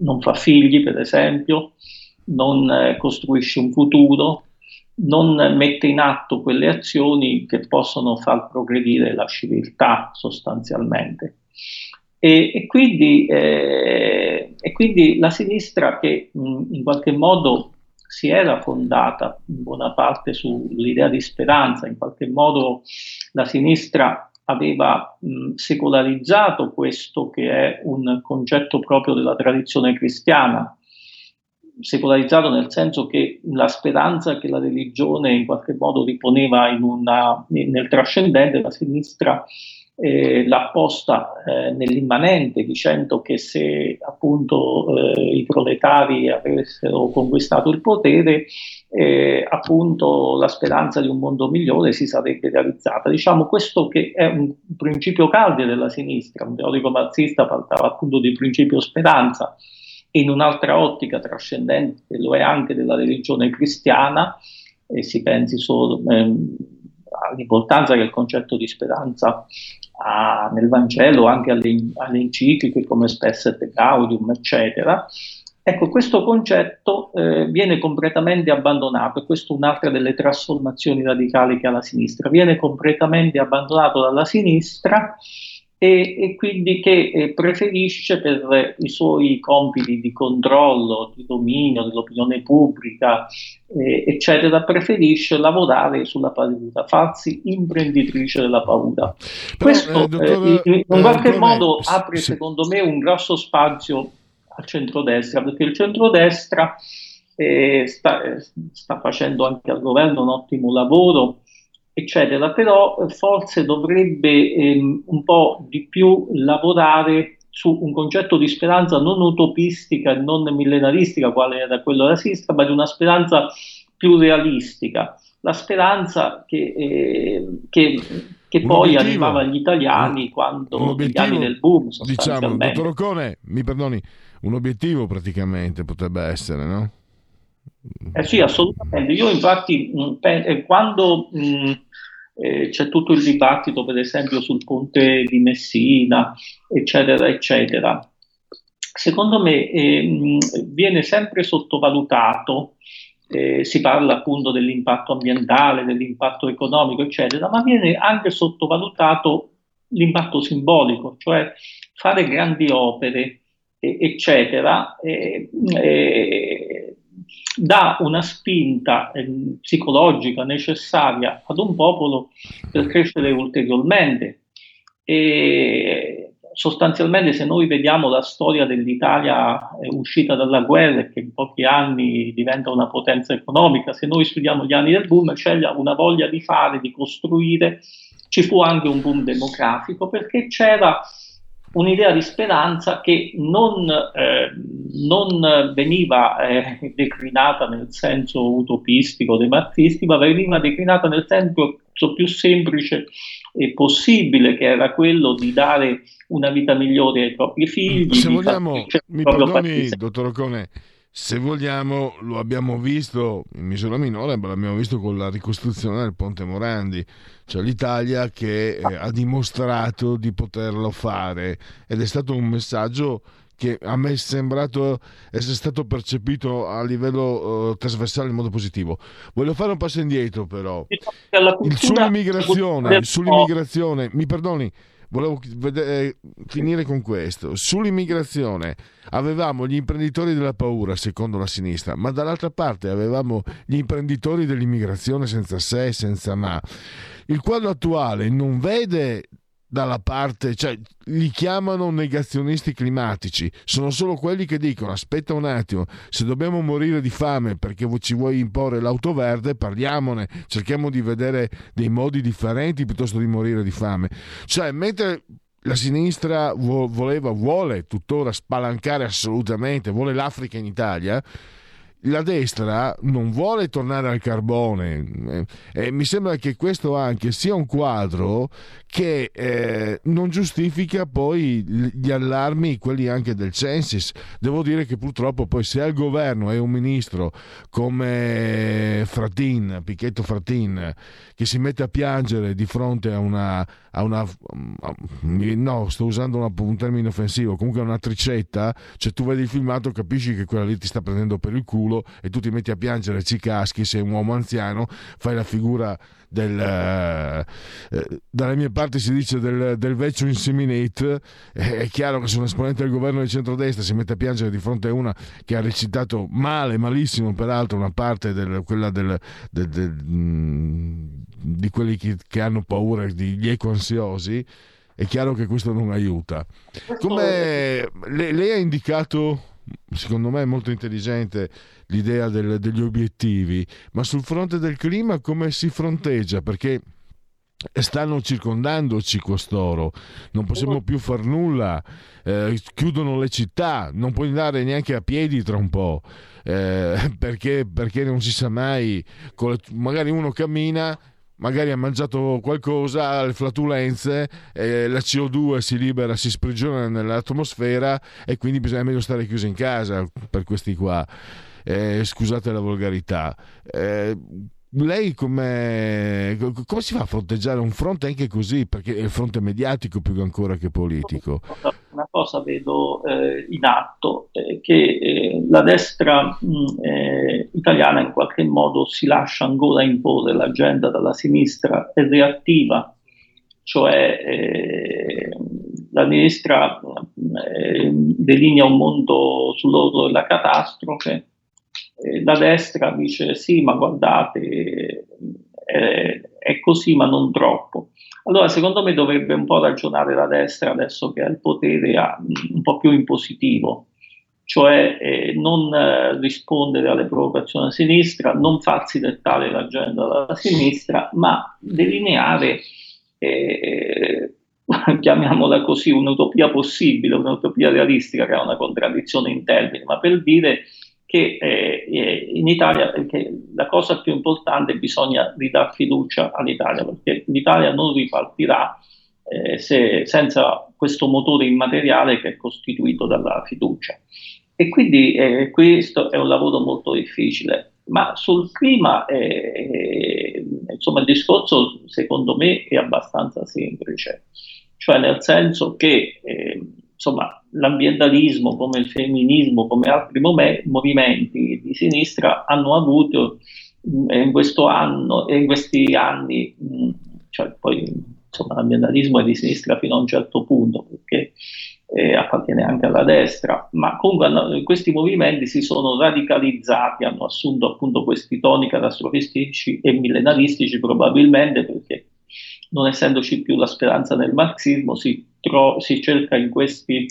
non, fa figli, per esempio, non eh, costruisce un futuro, non mette in atto quelle azioni che possono far progredire la civiltà sostanzialmente. E, e, quindi, eh, e quindi, la sinistra che mh, in qualche modo si era fondata in buona parte sull'idea di speranza, in qualche modo la sinistra aveva mh, secolarizzato questo che è un concetto proprio della tradizione cristiana, secolarizzato nel senso che la speranza che la religione in qualche modo riponeva una, nel trascendente, la sinistra eh, l'ha posta eh, nell'immanente dicendo che se appunto eh, i proletari avessero conquistato il potere eh, appunto la speranza di un mondo migliore si sarebbe realizzata. Diciamo questo che è un principio cardine della sinistra, un teorico marxista parlava appunto di principio speranza in un'altra ottica trascendente lo è anche della religione cristiana e si pensi solo ehm, all'importanza che il concetto di speranza ha nel Vangelo, anche alle, alle encicliche come Spesset et Gaudium, eccetera, Ecco, questo concetto eh, viene completamente abbandonato e questa è un'altra delle trasformazioni radicali che ha la sinistra, viene completamente abbandonato dalla sinistra e, e quindi che eh, preferisce per i suoi compiti di controllo, di dominio dell'opinione pubblica, eh, eccetera, preferisce lavorare sulla paura, farsi imprenditrice della paura. Però, Questo eh, dottore, in, in qualche modo apre, sì. secondo me, un grosso spazio al centrodestra, perché il centrodestra eh, sta, sta, facendo anche al governo un ottimo lavoro, eccetera, però forse dovrebbe ehm, un po' di più lavorare su un concetto di speranza non utopistica e non millenaristica, quale era quello della sinistra, ma di una speranza più realistica. La speranza che, eh, che che poi arrivava agli italiani quando un negli anni del boom Diciamo, dottor Ocone, mi perdoni, un obiettivo praticamente potrebbe essere, no? Eh sì, assolutamente. Io infatti pe- eh, quando mh, eh, c'è tutto il dibattito, per esempio, sul ponte di Messina, eccetera, eccetera, secondo me eh, viene sempre sottovalutato, eh, si parla appunto dell'impatto ambientale, dell'impatto economico, eccetera, ma viene anche sottovalutato l'impatto simbolico, cioè fare grandi opere, eccetera, dà una spinta eh, psicologica necessaria ad un popolo per crescere ulteriormente. E sostanzialmente, se noi vediamo la storia dell'Italia eh, uscita dalla guerra e che in pochi anni diventa una potenza economica, se noi studiamo gli anni del boom, c'è una voglia di fare, di costruire. Ci fu anche un boom demografico perché c'era un'idea di speranza che non, eh, non veniva eh, declinata nel senso utopistico dei marxisti, ma veniva declinata nel senso più semplice e possibile, che era quello di dare una vita migliore ai propri figli. Se di vogliamo, mi perdoni, dottor Ocone, se vogliamo, lo abbiamo visto in misura minore, ma l'abbiamo visto con la ricostruzione del Ponte Morandi, cioè l'Italia che eh, ha dimostrato di poterlo fare ed è stato un messaggio che a me è sembrato essere stato percepito a livello eh, trasversale in modo positivo. Voglio fare un passo indietro però. Diciamo Il sull'immigrazione, sull'immigrazione, mi perdoni, volevo vedere- eh, finire con questo. Sull'immigrazione avevamo gli imprenditori della paura, secondo la sinistra, ma dall'altra parte avevamo gli imprenditori dell'immigrazione senza se e senza ma. Il quadro attuale non vede dalla parte, cioè li chiamano negazionisti climatici, sono solo quelli che dicono aspetta un attimo, se dobbiamo morire di fame perché ci vuoi imporre l'auto verde, parliamone, cerchiamo di vedere dei modi differenti piuttosto di morire di fame. Cioè, mentre la sinistra vo- voleva, vuole tuttora spalancare assolutamente, vuole l'Africa in Italia, la destra non vuole tornare al carbone eh, e mi sembra che questo anche sia un quadro che eh, non giustifica poi gli allarmi, quelli anche del Censis. Devo dire che purtroppo poi se al governo è un ministro come Fratin, Pichetto Fratin, che si mette a piangere di fronte a una, a una no, sto usando una- un termine offensivo, comunque a una tricetta, cioè tu vedi il filmato capisci che quella lì ti sta prendendo per il culo e tu ti metti a piangere, ci caschi, sei un uomo anziano, fai la figura del eh, eh, dalle mie parti si dice del, del vecchio inseminate Eh, è chiaro che se un esponente del governo di centrodestra si mette a piangere di fronte a una che ha recitato male, malissimo peraltro una parte del, quella del, del- del- mm, di quelli che, che hanno paura degli ecoansiosi è chiaro che questo non aiuta. Come lei, lei ha indicato secondo me è molto intelligente l'idea del- degli obiettivi, ma sul fronte del clima come si fronteggia? Perché stanno circondandoci costoro, non possiamo più far nulla, eh, chiudono le città, non puoi andare neanche a piedi tra un po', eh, perché, perché non si sa mai, le- magari uno cammina magari ha mangiato qualcosa, le flatulenze, eh, la CO2 si libera, si sprigiona nell'atmosfera e quindi bisogna meglio stare chiusi in casa per questi qua. Eh, scusate la volgarità. Eh, lei come, come si fa a fronteggiare un fronte anche così? Perché è il fronte mediatico più ancora che politico. Una cosa vedo eh, in atto, eh, che la destra mh, eh, italiana in qualche modo si lascia ancora imporre l'agenda dalla sinistra, è reattiva, cioè eh, la sinistra eh, delinea un mondo sull'orlo della catastrofe, la destra dice sì, ma guardate, eh, è così, ma non troppo. Allora, secondo me dovrebbe un po' ragionare la destra adesso che ha il potere a- un po' più in positivo, cioè eh, non eh, rispondere alle provocazioni a sinistra, non farsi dettare l'agenda dalla sinistra, ma delineare, eh, chiamiamola così, un'utopia possibile, un'utopia realistica, che è una contraddizione in termini, ma per dire che eh, in Italia che la cosa più importante è bisogna ridare fiducia all'Italia, perché l'Italia non ripartirà eh, se, senza questo motore immateriale che è costituito dalla fiducia. E quindi eh, questo è un lavoro molto difficile. Ma sul clima, eh, insomma, il discorso secondo me è abbastanza semplice, cioè nel senso che eh, insomma, l'ambientalismo, come il femminismo, come altri mom- movimenti di sinistra hanno avuto eh, in questo anno e in questi anni, mh, cioè poi insomma, l'ambientalismo è di sinistra fino a un certo punto, perché eh, appartiene anche alla destra, ma comunque hanno, questi movimenti si sono radicalizzati, hanno assunto appunto questi toni catastrofistici e millenaristici probabilmente perché non essendoci più la speranza nel marxismo si, tro- si cerca in questi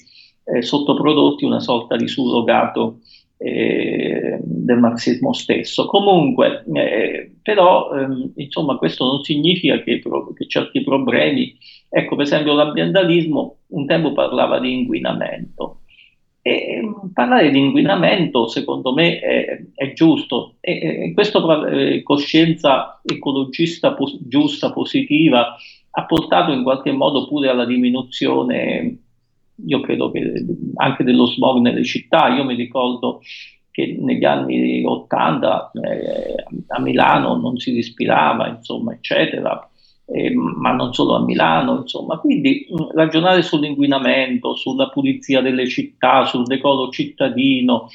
eh, sottoprodotti una sorta di surrogato eh, del marxismo stesso. Comunque, eh, però, ehm, insomma, questo non significa che, pro- che certi problemi Ecco, per esempio, l'ambientalismo un tempo parlava di inquinamento. E mm, parlare di inquinamento, secondo me, è, è giusto. E, e questa eh, coscienza ecologista pos- giusta, positiva, ha portato in qualche modo pure alla diminuzione, io credo che anche dello smog nelle città. Io mi ricordo che negli anni 80 eh, a Milano non si respirava, insomma, eccetera eh, ma non solo a Milano, insomma. Quindi mh, mm, ragionare sull'inquinamento, sulla pulizia delle città, sul decoro cittadino,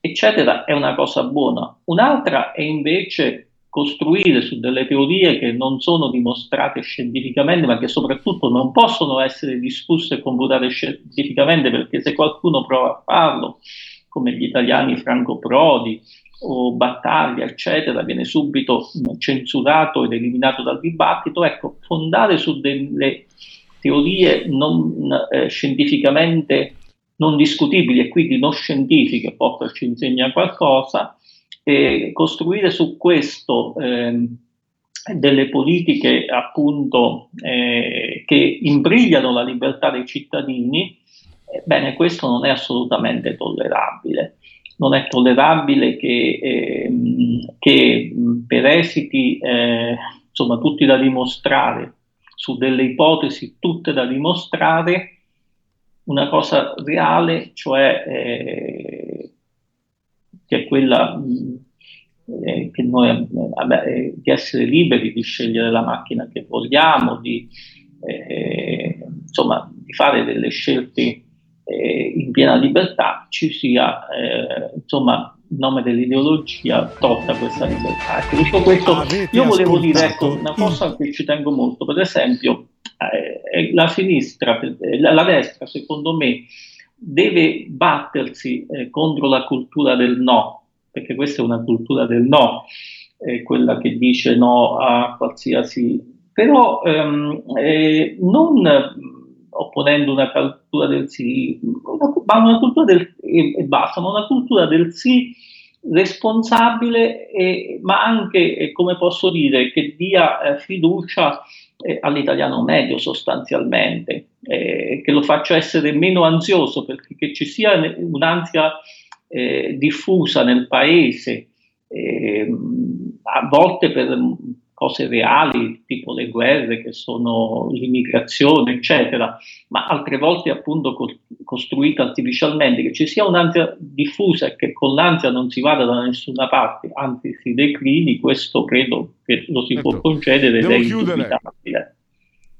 eccetera, è una cosa buona. Un'altra è invece costruire su delle teorie che non sono dimostrate scientificamente, ma che soprattutto non possono essere discusse e computate scientificamente, perché se qualcuno prova a farlo, come gli italiani Franco Prodi, o battaglia, eccetera, viene subito censurato ed eliminato dal dibattito. Ecco, fondare su delle teorie non, eh, scientificamente non discutibili e quindi non scientifiche, Popper ci insegna qualcosa, e costruire su questo eh, delle politiche appunto eh, che imbrigliano la libertà dei cittadini, bene, questo non è assolutamente tollerabile. Non è tollerabile che, eh, che per esiti eh, insomma tutti da dimostrare, su delle ipotesi tutte da dimostrare, una cosa reale, cioè eh, che è quella eh, che noi, vabbè, eh, di essere liberi di scegliere la macchina che vogliamo, di, eh, insomma, di fare delle scelte eh, in piena libertà ci sia, eh, insomma, in nome dell'ideologia, tolta questa libertà. Ecco, detto questo, Avete io volevo dire ecco, una cosa cui ci tengo molto, per esempio, eh, la sinistra, eh, la destra, secondo me, deve battersi eh, contro la cultura del no, perché questa è una cultura del no, eh, quella che dice no a qualsiasi... Però ehm, eh, non opponendo una cultura del sì, ma una cultura del e, basta, ma una cultura del sì responsabile, ma anche, e come posso dire, che dia eh, fiducia eh, all'italiano medio sostanzialmente, eh, che lo faccia essere meno ansioso, perché che ci sia un'ansia eh, diffusa nel paese, ehm, a volte per cose reali, tipo le guerre che sono l'immigrazione, eccetera, ma altre volte appunto costruite artificialmente, che ci sia un'ansia diffusa e che con l'ansia non si vada da nessuna parte, anzi si declini, questo credo che lo si Certo. può concedere ed è indubitabile.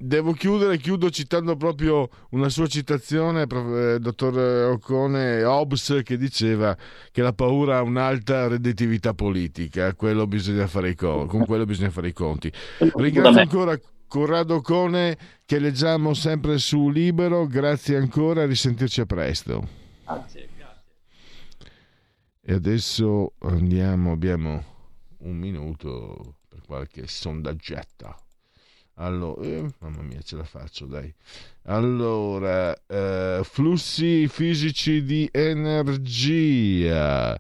Devo chiudere, chiudo citando proprio una sua citazione, eh, dottor Occone Hobbes, che diceva che la paura ha un'alta redditività politica, quello i con- quello bisogna fare i conti. Ringrazio ancora Corrado Cone che leggiamo sempre su Libero, grazie ancora, risentirci a presto. Grazie, grazie. E adesso andiamo, abbiamo un minuto per qualche sondaggetta. Allora, eh, mamma mia, ce la faccio, dai. Allora, eh, flussi fisici di energia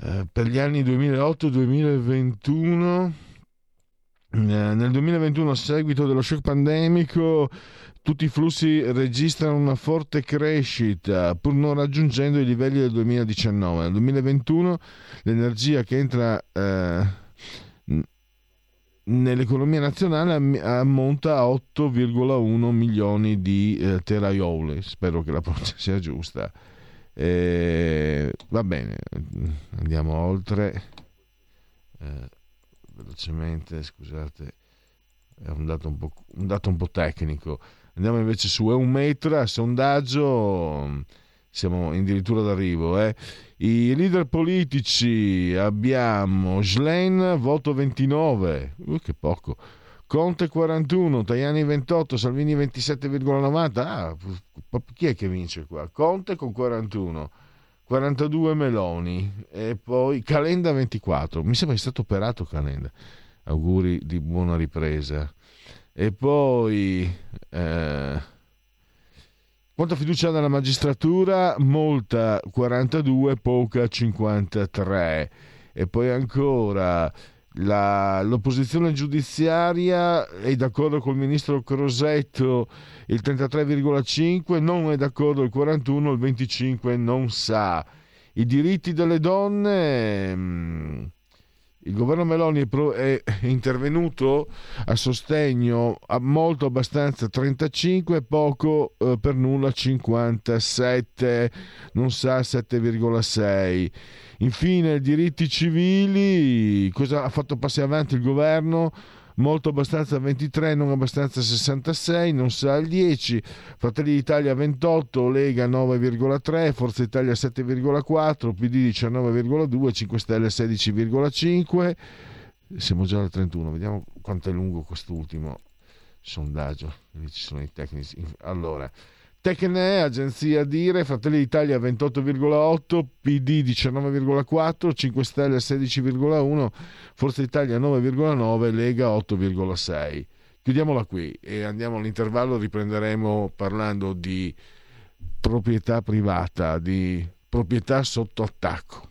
eh, per gli anni 2008-2021 nel 2021 a seguito dello shock pandemico tutti i flussi registrano una forte crescita pur non raggiungendo i livelli del 2019. Nel 2021 l'energia che entra eh, nell'economia nazionale ammonta a 8,1 milioni di eh, teraioli. Spero che la pronuncia sia giusta. Eh, va bene, andiamo oltre. Eh, velocemente, scusate, è un dato un un dato un po tecnico. Andiamo invece su Eumetra, sondaggio, siamo addirittura d'arrivo. Eh. I leader politici abbiamo Schlein, voto 29, uh, che poco. Conte 41, Tajani 28, Salvini 27,90. Ah, chi è che vince qua? Conte con 41, 42 Meloni e poi Calenda 24. Mi sembra che sia stato operato Calenda. Auguri di buona ripresa. E poi eh, quanta fiducia nella magistratura? Molta 42, poca 53. E poi ancora la, l'opposizione giudiziaria è d'accordo col ministro Crosetto il 33,5, non è d'accordo il 41, il 25 non sa. I diritti delle donne... Il governo Meloni è intervenuto a sostegno a molto abbastanza 35, poco eh, per nulla 57, non sa 7,6. Infine, diritti civili, cosa ha fatto passi avanti il governo? Molto abbastanza 23, non abbastanza 66, non sa il 10, Fratelli d'Italia 28, Lega 9,3, Forza Italia 7,4, PD 19,2, 5 Stelle 16,5. Siamo già al 31, vediamo quanto è lungo quest'ultimo sondaggio. Lì ci sono i tecnici. Allora, Tecne, agenzia Dire, Fratelli d'Italia 28,8, PD 19,4, 5 Stelle 16,1, Forza Italia 9,9, Lega 8,6. Chiudiamola qui e andiamo all'intervallo, riprenderemo parlando di proprietà privata, di proprietà sotto attacco.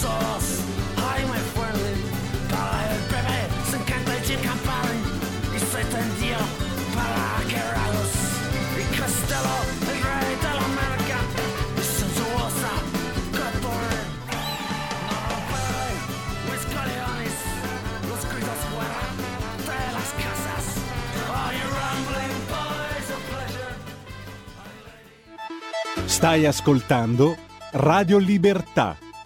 Ai mai fuerte, para el bebé se encanta y campari y se tendió para Carrados y Costello, el rey de la América, y sensuosa Catore. Los coleones, los gritos fuera. De las casas. Pleasure? Stai ascoltando Radio Libertà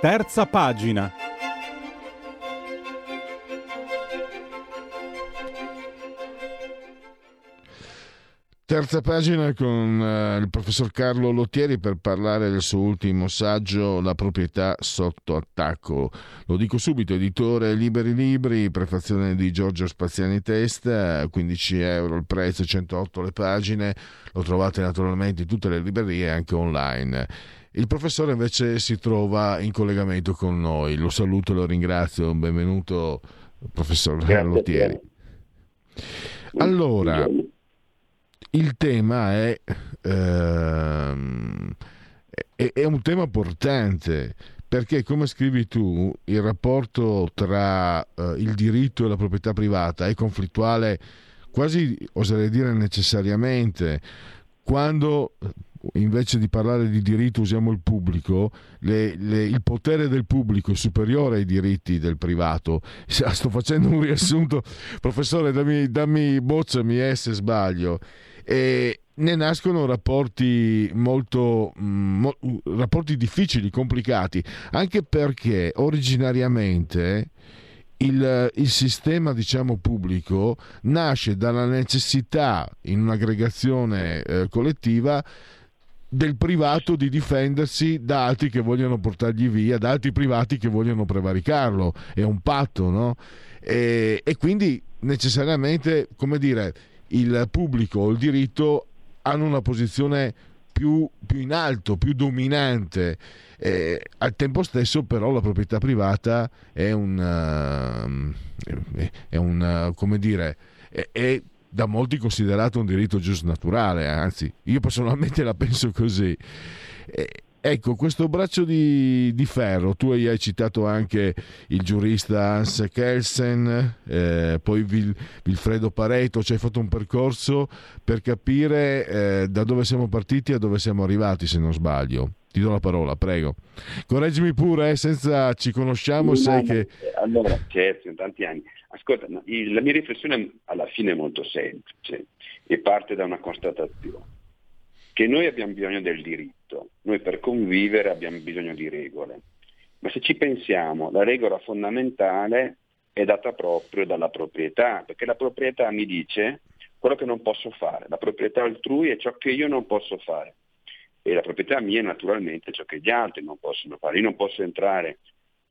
Terza pagina. Terza pagina con eh, il professor Carlo Lottieri per parlare del suo ultimo saggio La proprietà sotto attacco. Lo dico subito, editore Liberi Libri, prefazione di Giorgio Spaziani Testa, 15 euro il prezzo, 108 le pagine, lo trovate naturalmente in tutte le librerie anche online. Il professore invece si trova in collegamento con noi, lo saluto e lo ringrazio, benvenuto professor Grazie Lottieri. Allora, il tema è, ehm, è, è un tema importante perché come scrivi tu il rapporto tra eh, il diritto e la proprietà privata è conflittuale quasi oserei dire necessariamente quando invece di parlare di diritto usiamo il pubblico, le, le, il potere del pubblico è superiore ai diritti del privato. Sto facendo un riassunto, professore, dammi, dammi bozzami eh, se sbaglio. E ne nascono rapporti molto mo, rapporti difficili, complicati, anche perché originariamente il, il, sistema diciamo pubblico nasce dalla necessità in un'aggregazione eh, collettiva del privato di difendersi da altri che vogliono portargli via, da altri privati che vogliono prevaricarlo. È un patto, no? E, e quindi necessariamente, come dire, il pubblico o il diritto hanno una posizione più, più in alto, più dominante. Eh, al tempo stesso, però, la proprietà privata è un, uh, è un uh, come dire, è, è da molti considerato un diritto giusto naturale, anzi, io personalmente la penso così. Eh, Ecco, questo braccio di, di, ferro, tu hai citato anche il giurista Hans Kelsen, eh, poi Vil, Vilfredo Pareto, ci hai fatto un percorso per capire eh, da dove siamo partiti a dove siamo arrivati, se non sbaglio. Ti do la parola, prego. Correggimi pure, eh, senza ci conosciamo, no, sai no, che... Allora, certo, in tanti anni. Ascolta, no, la mia riflessione alla fine è molto semplice e parte da una constatazione che noi abbiamo bisogno del diritto, noi per convivere abbiamo bisogno di regole, ma se ci pensiamo la regola fondamentale è data proprio dalla proprietà, perché la proprietà mi dice quello che non posso fare, la proprietà altrui è ciò che io non posso fare. E la proprietà mia è naturalmente ciò che gli altri non possono fare, io non posso entrare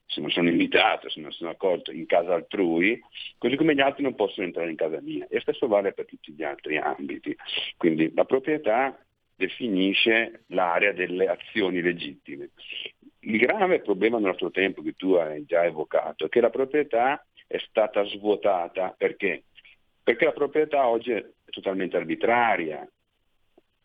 se non sono invitato, se non sono accolto in casa altrui, così come gli altri non possono entrare in casa mia. E stesso vale per tutti gli altri ambiti. Quindi la proprietà definisce l'area delle azioni legittime. Il grave problema nel nostro tempo che tu hai già evocato è che la proprietà è stata svuotata perché? Perché la proprietà oggi è totalmente arbitraria,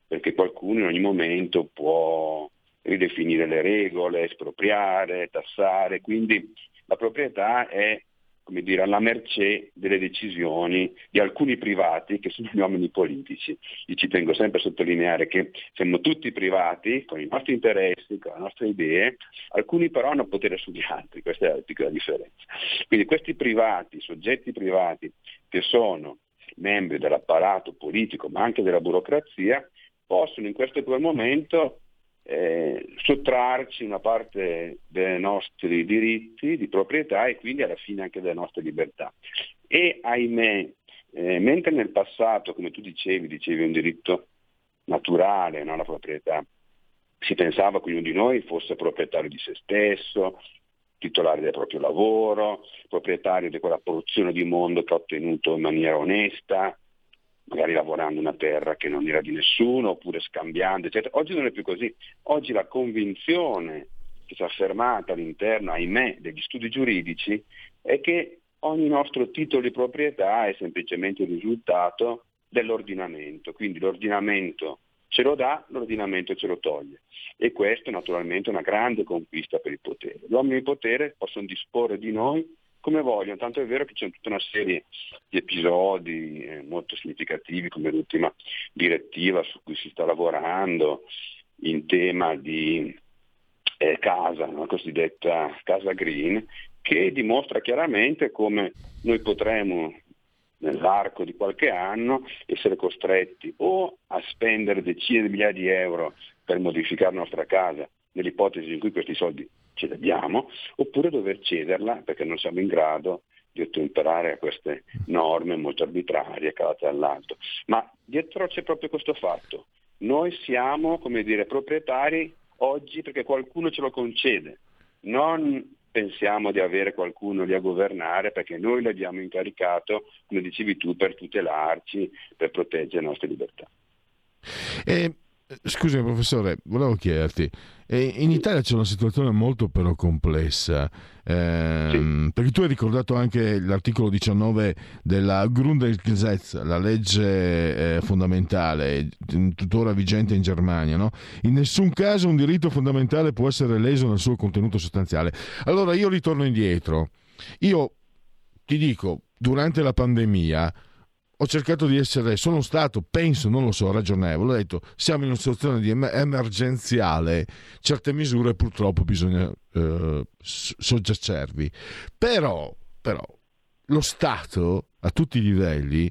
perché qualcuno in ogni momento può ridefinire le regole, espropriare, tassare, quindi la proprietà è come dire, alla mercé delle decisioni di alcuni privati che sono gli uomini politici. Io ci tengo sempre a sottolineare che siamo tutti privati, con i nostri interessi, con le nostre idee, alcuni però hanno potere sugli altri, questa è la piccola differenza. Quindi questi privati, soggetti privati che sono membri dell'apparato politico ma anche della burocrazia, possono in questo quel momento eh, sottrarci una parte dei nostri diritti di proprietà e quindi alla fine anche delle nostre libertà. E ahimè, eh, mentre nel passato, come tu dicevi, dicevi un diritto naturale, no? la proprietà, si pensava che ognuno di noi fosse proprietario di se stesso, titolare del proprio lavoro, proprietario di quella porzione di mondo che ha ottenuto in maniera onesta, magari lavorando una terra che non era di nessuno, oppure scambiando, eccetera. Oggi non è più così. Oggi la convinzione che si è affermata all'interno, ahimè, degli studi giuridici è che ogni nostro titolo di proprietà è semplicemente il risultato dell'ordinamento. Quindi l'ordinamento ce lo dà, l'ordinamento ce lo toglie. E questo naturalmente è una grande conquista per il potere. Gli uomini di potere possono disporre di noi come vogliono, tanto è vero che c'è tutta una serie di episodi eh, molto significativi come l'ultima direttiva su cui si sta lavorando in tema di eh, casa, la cosiddetta casa green, che dimostra chiaramente come noi potremo nell'arco di qualche anno essere costretti o a spendere decine di migliaia di euro per modificare la nostra casa, nell'ipotesi in cui questi soldi ce l'abbiamo, oppure dover cederla perché non siamo in grado di ottemperare a queste norme molto arbitrarie calate dall'alto. Ma dietro c'è proprio questo fatto. Noi siamo, come dire, proprietari oggi perché qualcuno ce lo concede. Non pensiamo di avere qualcuno lì a governare perché noi l'abbiamo incaricato, come dicevi tu, per tutelarci, per proteggere le nostre libertà. E Scusi professore, volevo chiederti, in Italia c'è una situazione molto però complessa, ehm, sì. perché tu hai ricordato anche l'articolo 19 della Grundgesetz, la legge eh, fondamentale, tuttora vigente in Germania, no? in nessun caso un diritto fondamentale può essere leso nel suo contenuto sostanziale. Allora io ritorno indietro, io ti dico, durante la pandemia ho cercato di essere, sono stato, penso, non lo so, ragionevole, ho detto siamo in una situazione di emergenziale, certe misure purtroppo bisogna eh, soggiacervi. Però, però, lo Stato a tutti i livelli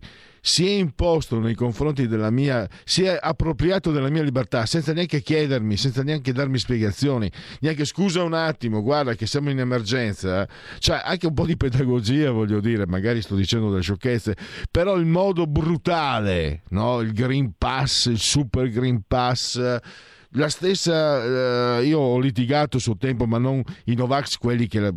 si è imposto nei confronti della mia, si è appropriato della mia libertà senza neanche chiedermi, senza neanche darmi spiegazioni, neanche scusa un attimo, guarda che siamo in emergenza, cioè anche un po' di pedagogia voglio dire, magari sto dicendo delle sciocchezze, però il modo brutale, no? il Green Pass, il Super Green Pass la stessa, eh, io ho litigato sul tempo, ma non i Novax, quelli che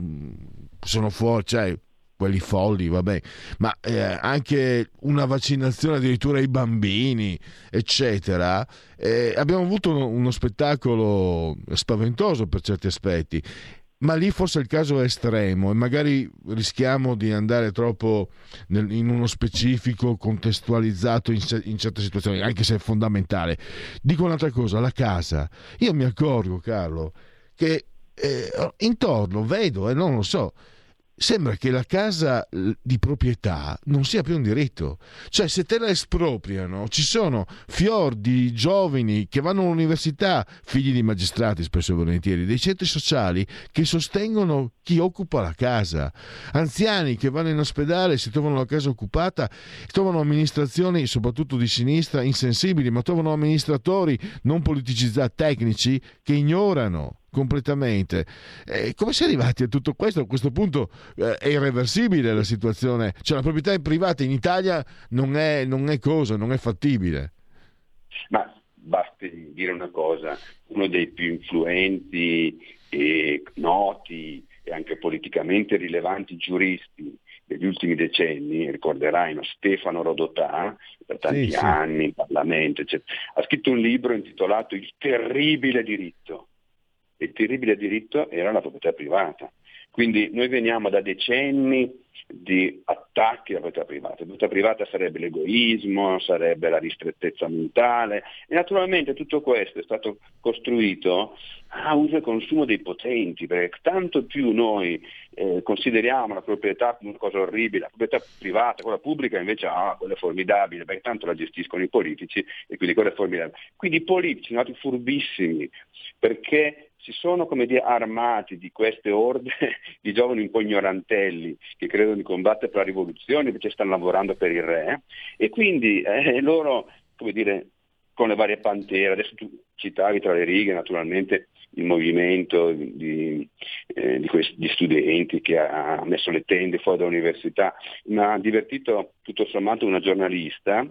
sono fuori, cioè quelli folli, vabbè, ma eh, anche una vaccinazione addirittura ai bambini, eccetera. Eh, abbiamo avuto uno, uno spettacolo spaventoso per certi aspetti ma lì forse il caso è estremo e magari rischiamo di andare troppo nel, in uno specifico contestualizzato in, in, certe situazioni, anche se è fondamentale. Dico un'altra cosa, la casa. Io mi accorgo, Carlo, che eh, intorno vedo e non lo so, sembra che la casa di proprietà non sia più un diritto. Cioè, se te la espropriano, ci sono fior di giovani che vanno all'università, figli di magistrati spesso e volentieri, dei centri sociali che sostengono chi occupa la casa, anziani che vanno in ospedale, si trovano la casa occupata, trovano amministrazioni, soprattutto di sinistra, insensibili, ma trovano amministratori non politicizzati, tecnici, che ignorano completamente. Eh, come si è arrivati a tutto questo? A questo punto eh, è irreversibile la situazione, cioè la proprietà privata in Italia non è, non è cosa, non è fattibile. Ma basti dire una cosa, uno dei più influenti e noti e anche politicamente rilevanti giuristi degli ultimi decenni, ricorderai no? Stefano Rodotà, per tanti sì, anni in Parlamento, eccetera, ha scritto un libro intitolato Il terribile diritto il terribile diritto era la proprietà privata. Quindi noi veniamo da decenni di attacchi alla proprietà privata. La proprietà privata sarebbe l'egoismo, sarebbe la ristrettezza mentale e naturalmente tutto questo è stato costruito a uso e consumo dei potenti, perché tanto più noi eh, consideriamo la proprietà una cosa orribile, la proprietà privata, quella pubblica invece ah, quella è formidabile, perché tanto la gestiscono i politici e quindi quella è formidabile. Quindi i politici sono stati furbissimi perché si sono dire, armati di queste orde di giovani un po' ignorantelli che credono di combattere per la rivoluzione invece stanno lavorando per il re e quindi eh, loro come dire, con le varie pantere, adesso tu citavi tra le righe naturalmente il movimento di, eh, di questi studenti che ha messo le tende fuori dall'università, ma ha divertito tutto sommato una giornalista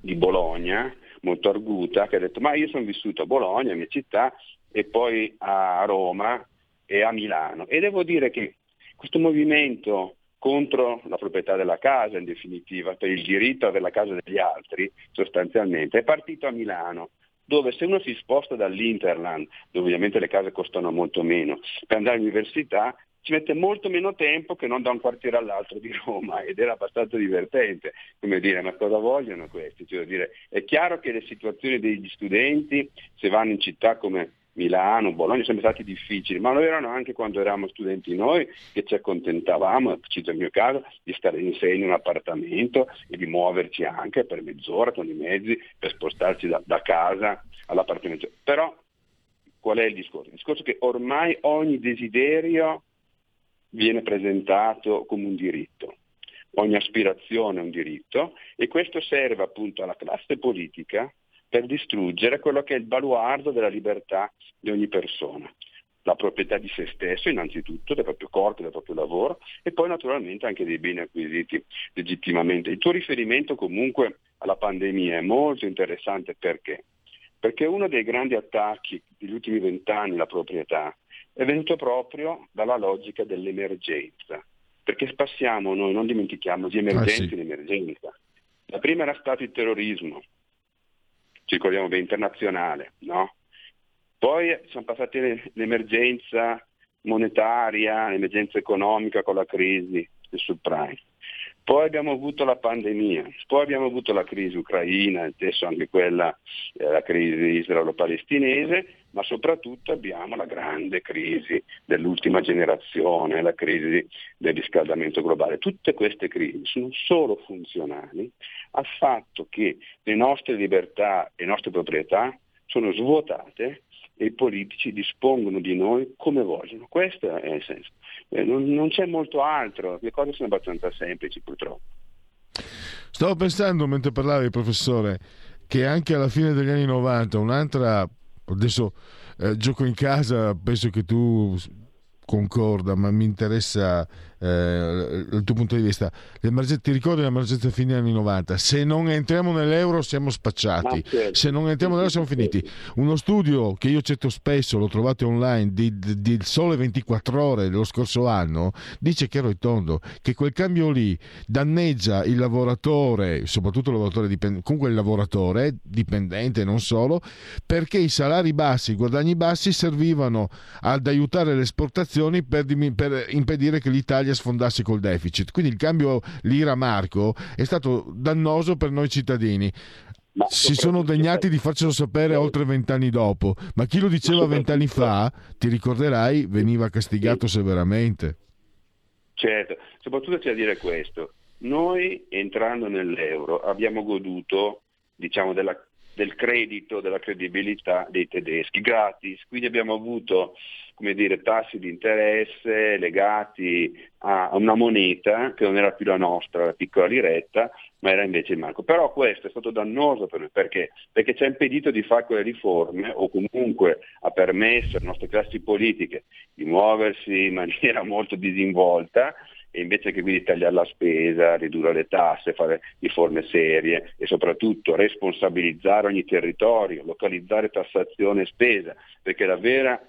di Bologna, molto arguta, che ha detto ma io sono vissuto a Bologna, mia città, e poi a Roma e a Milano. E devo dire che questo movimento contro la proprietà della casa, in definitiva, per il diritto a la casa degli altri, sostanzialmente, è partito a Milano dove se uno si sposta dall'Interland, dove ovviamente le case costano molto meno, per andare all'università, ci mette molto meno tempo che non da un quartiere all'altro di Roma ed era abbastanza divertente, come dire, ma cosa vogliono questi? Cioè, dire, è chiaro che le situazioni degli studenti, se vanno in città come Milano, Bologna, sono stati difficili, ma lo erano anche quando eravamo studenti noi che ci accontentavamo, cito il mio caso, di stare in sé in un appartamento e di muoverci anche per mezz'ora con i mezzi per spostarci da, da casa all'appartamento. Però qual è il discorso? Il discorso è che ormai ogni desiderio viene presentato come un diritto, ogni aspirazione è un diritto e questo serve appunto alla classe politica per distruggere quello che è il baluardo della libertà di ogni persona. La proprietà di se stesso innanzitutto, del proprio corpo, del proprio lavoro e poi naturalmente anche dei beni acquisiti legittimamente. Il tuo riferimento comunque alla pandemia è molto interessante perché? Perché uno dei grandi attacchi degli ultimi vent'anni alla proprietà è venuto proprio dalla logica dell'emergenza, perché passiamo noi, non dimentichiamo, di emergenza ah, sì. in emergenza. La prima era stato il terrorismo, ci ricordiamo bene, internazionale, no? Poi sono passate l'emergenza monetaria, l'emergenza economica con la crisi del subprime. Poi abbiamo avuto la pandemia, poi abbiamo avuto la crisi ucraina, adesso anche quella, eh, la crisi israelo-palestinese, ma soprattutto abbiamo la grande crisi dell'ultima generazione, la crisi del riscaldamento globale. Tutte queste crisi sono solo funzionali al fatto che le nostre libertà e le nostre proprietà sono svuotate e i politici dispongono di noi come vogliono. Questo è il senso. Eh, non, non c'è molto altro, le cose sono abbastanza semplici purtroppo. Stavo pensando mentre parlavi, professore, che anche alla fine degli anni 90 un'altra, adesso eh, gioco in casa, penso che tu concorda, ma mi interessa eh, il tuo punto di vista. Ti ricordi l'emergenza fine anni 90? Se non entriamo nell'euro siamo spacciati, certo. se non entriamo nell'euro siamo finiti. Uno studio che io cito spesso, lo trovate online, di, di, di Sole 24 ore dello scorso anno, dice chiaro e tondo che quel cambio lì danneggia il lavoratore, soprattutto il lavoratore dipendente, comunque il lavoratore dipendente non solo, perché i salari bassi, i guadagni bassi servivano ad aiutare le esportazioni per, per impedire che l'Italia l'Italia sfondasse col deficit. Quindi il cambio lira-marco è stato dannoso per noi cittadini. Ma si sono degnati di farcelo sapere oltre vent'anni dopo, ma chi lo diceva vent'anni fa, ti ricorderai, veniva castigato severamente. Certo, soprattutto c'è da dire questo. Noi entrando nell'euro abbiamo goduto diciamo, della, del credito, della credibilità dei tedeschi gratis, quindi abbiamo avuto come dire, tassi di interesse legati a una moneta che non era più la nostra, la piccola liretta, ma era invece il marco. Però questo è stato dannoso per noi perché? Perché ci ha impedito di fare quelle riforme o comunque ha permesso alle nostre classi politiche di muoversi in maniera molto disinvolta e invece che quindi tagliare la spesa, ridurre le tasse, fare riforme serie e soprattutto responsabilizzare ogni territorio, localizzare tassazione e spesa, perché la vera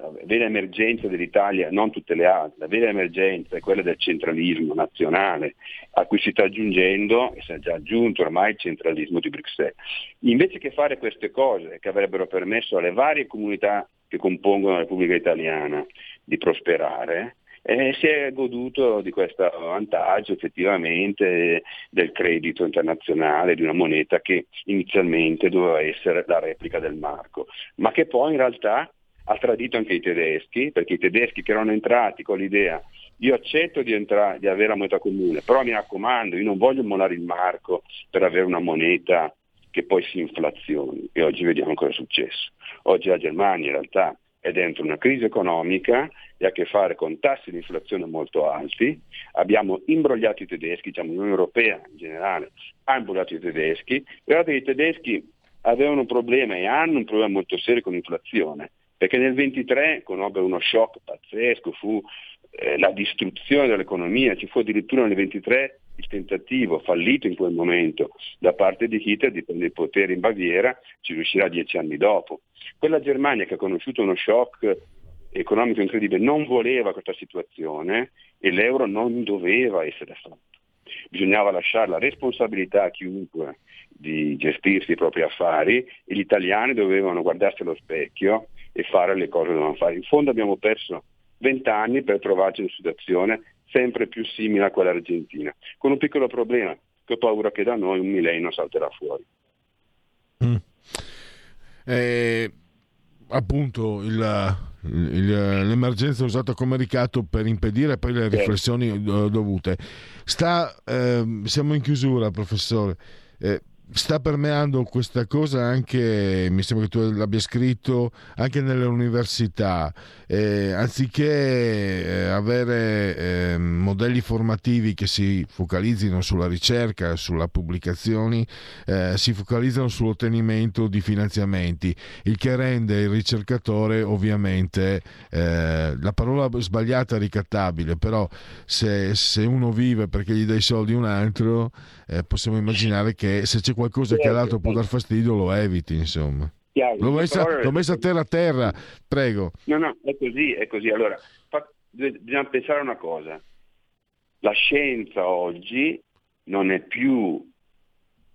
la vera emergenza dell'Italia, non tutte le altre, la vera emergenza è quella del centralismo nazionale a cui si sta aggiungendo, e si è già aggiunto ormai il centralismo di Bruxelles. Invece che fare queste cose che avrebbero permesso alle varie comunità che compongono la Repubblica Italiana di prosperare, e si è goduto di questo vantaggio effettivamente del credito internazionale di una moneta che inizialmente doveva essere la replica del marco, ma che poi in realtà ha tradito anche i tedeschi, perché i tedeschi che erano entrati con l'idea io accetto di, entrare, di avere la moneta comune, però mi raccomando, io non voglio mollare il marco per avere una moneta che poi si inflazioni e oggi vediamo cosa è successo. Oggi la Germania in realtà è dentro una crisi economica e ha a che fare con tassi di inflazione molto alti, abbiamo imbrogliato i tedeschi, diciamo l'Unione Europea in generale ha imbrogliato i tedeschi, guardate che i tedeschi avevano un problema e hanno un problema molto serio con l'inflazione, perché nel 23 conobbe uno shock pazzesco, fu eh, la distruzione dell'economia, ci fu addirittura nel 23 il tentativo fallito in quel momento da parte di Hitler di prendere il potere in Baviera, ci riuscirà dieci anni dopo. Quella Germania che ha conosciuto uno shock economico incredibile non voleva questa situazione e l'euro non doveva essere fatto. Bisognava lasciare la responsabilità a chiunque di gestirsi i propri affari e gli italiani dovevano guardarsi allo specchio e fare le cose che dovevano fare. In fondo abbiamo perso vent'anni per trovarci in una situazione sempre più simile a quella argentina, con un piccolo problema, che ho paura che da noi un millennio salterà fuori. Mm. Eh, appunto il, il, l'emergenza usata come ricatto per impedire poi le riflessioni dovute. Sta, eh, siamo in chiusura, professore. Eh, sta permeando questa cosa anche, mi sembra che tu l'abbia scritto, anche nelle università. Eh, anziché eh, avere eh, modelli formativi che si focalizzino sulla ricerca, sulle pubblicazioni, eh, si focalizzano sull'ottenimento di finanziamenti, il che rende il ricercatore ovviamente, eh, la parola sbagliata ricattabile, però se, se, uno vive perché gli dai soldi un altro, eh, possiamo immaginare che se c'è qualcosa che all'altro può dar fastidio lo eviti, insomma. L'ho messa, l'ho messa a terra a terra, prego. No, no, è così, è così. Allora, fa, bisogna pensare a una cosa. La scienza oggi non è più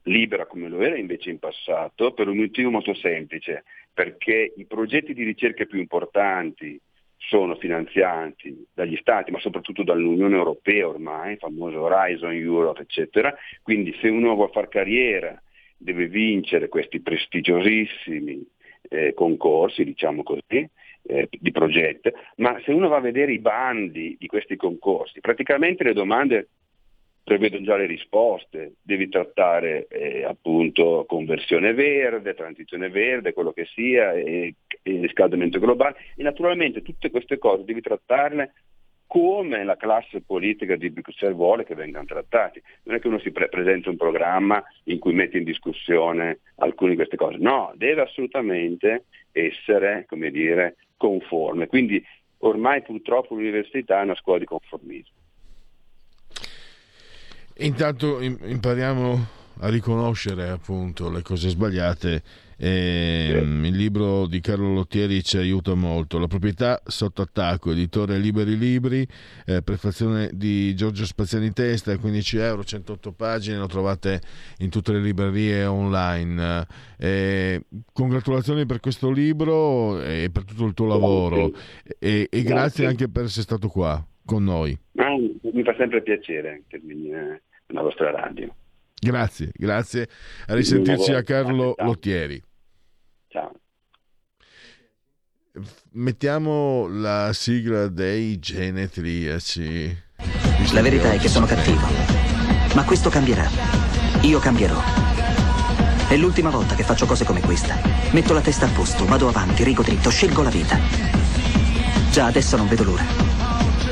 libera come lo era invece in passato per un motivo molto semplice, perché i progetti di ricerca più importanti sono finanziati dagli Stati, ma soprattutto dall'Unione Europea ormai, il famoso Horizon Europe, eccetera. Quindi se uno vuole fare carriera deve vincere questi prestigiosissimi eh, concorsi, diciamo così, eh, di progetto, ma se uno va a vedere i bandi di questi concorsi, praticamente le domande prevedono già le risposte, devi trattare eh, appunto conversione verde, transizione verde, quello che sia, e, e riscaldamento globale e naturalmente tutte queste cose devi trattarle come la classe politica di Bruxelles vuole che vengano trattati. Non è che uno si pre- presenta un programma in cui mette in discussione alcune di queste cose, no, deve assolutamente essere, come dire, conforme. Quindi ormai purtroppo l'università è una scuola di conformismo. Intanto impariamo a riconoscere appunto le cose sbagliate e, sì. Il libro di Carlo Lottieri ci aiuta molto. La proprietà sotto attacco, editore Liberi Libri, eh, prefazione di Giorgio Spaziani Testa, 15 euro, 108 pagine, lo trovate in tutte le librerie online. Eh, congratulazioni per questo libro e per tutto il tuo lavoro e, e grazie anche per essere stato qua con noi. mi fa sempre piacere intervenire nella vostra radio. Grazie, grazie. A risentirci a Carlo Lottieri. Ciao. Mettiamo la sigla dei genetriaci. La verità è che sono cattivo, ma questo cambierà. Io cambierò. È l'ultima volta che faccio cose come questa. Metto la testa a posto, vado avanti, rigo dritto, scelgo la vita. Già adesso non vedo l'ora.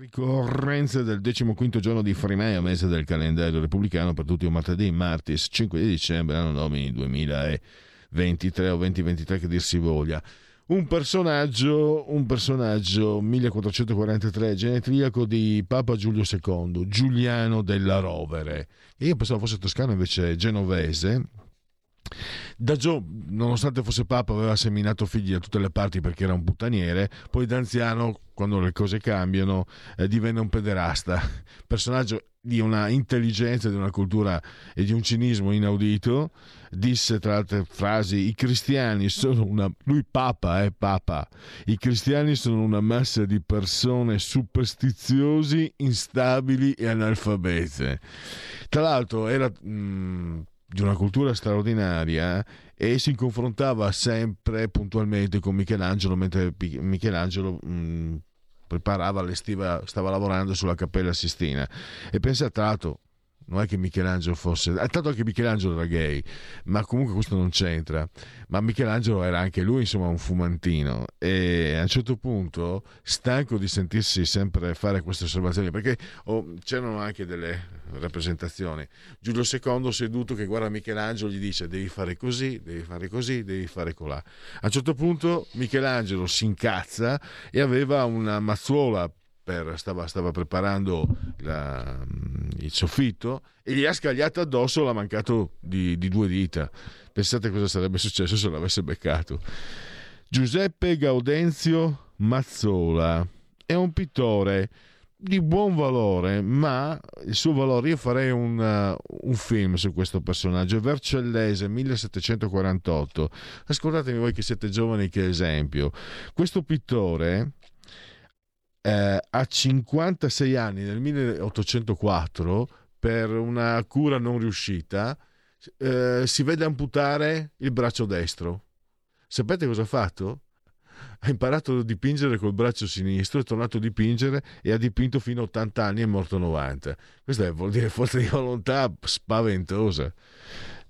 Ricorrenze del 15 giorno di Frimea, mese del calendario repubblicano per tutti un martedì, martis 5 di dicembre, anno domini 2023 o 2023 che dir si voglia. un personaggio, un personaggio 1443 genetriaco di Papa Giulio II, Giuliano della Rovere. Io pensavo fosse toscano, invece genovese. Da Gio, nonostante fosse Papa, aveva seminato figli da tutte le parti perché era un puttaniere. Poi da anziano, quando le cose cambiano, eh, divenne un pederasta. Personaggio di una intelligenza, di una cultura e di un cinismo inaudito. Disse tra altre frasi: I cristiani sono una. Lui, Papa, eh, Papa. I cristiani sono una massa di persone superstiziosi, instabili e analfabete. Tra l'altro, era. Mh, di una cultura straordinaria e si confrontava sempre puntualmente con Michelangelo mentre Michelangelo mh, preparava l'estiva, stava lavorando sulla Cappella Sistina. E pensa tra l'altro non è che Michelangelo fosse tanto anche Michelangelo era gay ma comunque questo non c'entra. Ma Michelangelo era anche lui insomma un fumantino. E a un certo punto stanco di sentirsi sempre fare queste osservazioni perché oh, c'erano anche delle rappresentazioni. Giulio II seduto che guarda Michelangelo gli dice devi fare così devi fare così devi fare colà a un certo punto Michelangelo si incazza e aveva una mazzuola per, stava, stava, preparando la, il soffitto e gli ha scagliato addosso l'ha mancato di, di, due dita. Pensate cosa sarebbe successo se l'avesse beccato. Giuseppe Gaudenzio Mazzola è un pittore di buon valore, ma il suo valore, io farei un, uh, un film su questo personaggio, Vercellese 1748. Ascoltatemi voi che siete giovani che esempio. Questo pittore eh, a 56 anni nel 1804 per una cura non riuscita eh, si vede amputare il braccio destro. Sapete cosa ha fatto? Ha imparato a dipingere col braccio sinistro, è tornato a dipingere e ha dipinto fino a 80 anni e è morto a 90. Questo vuol dire forza di volontà spaventosa.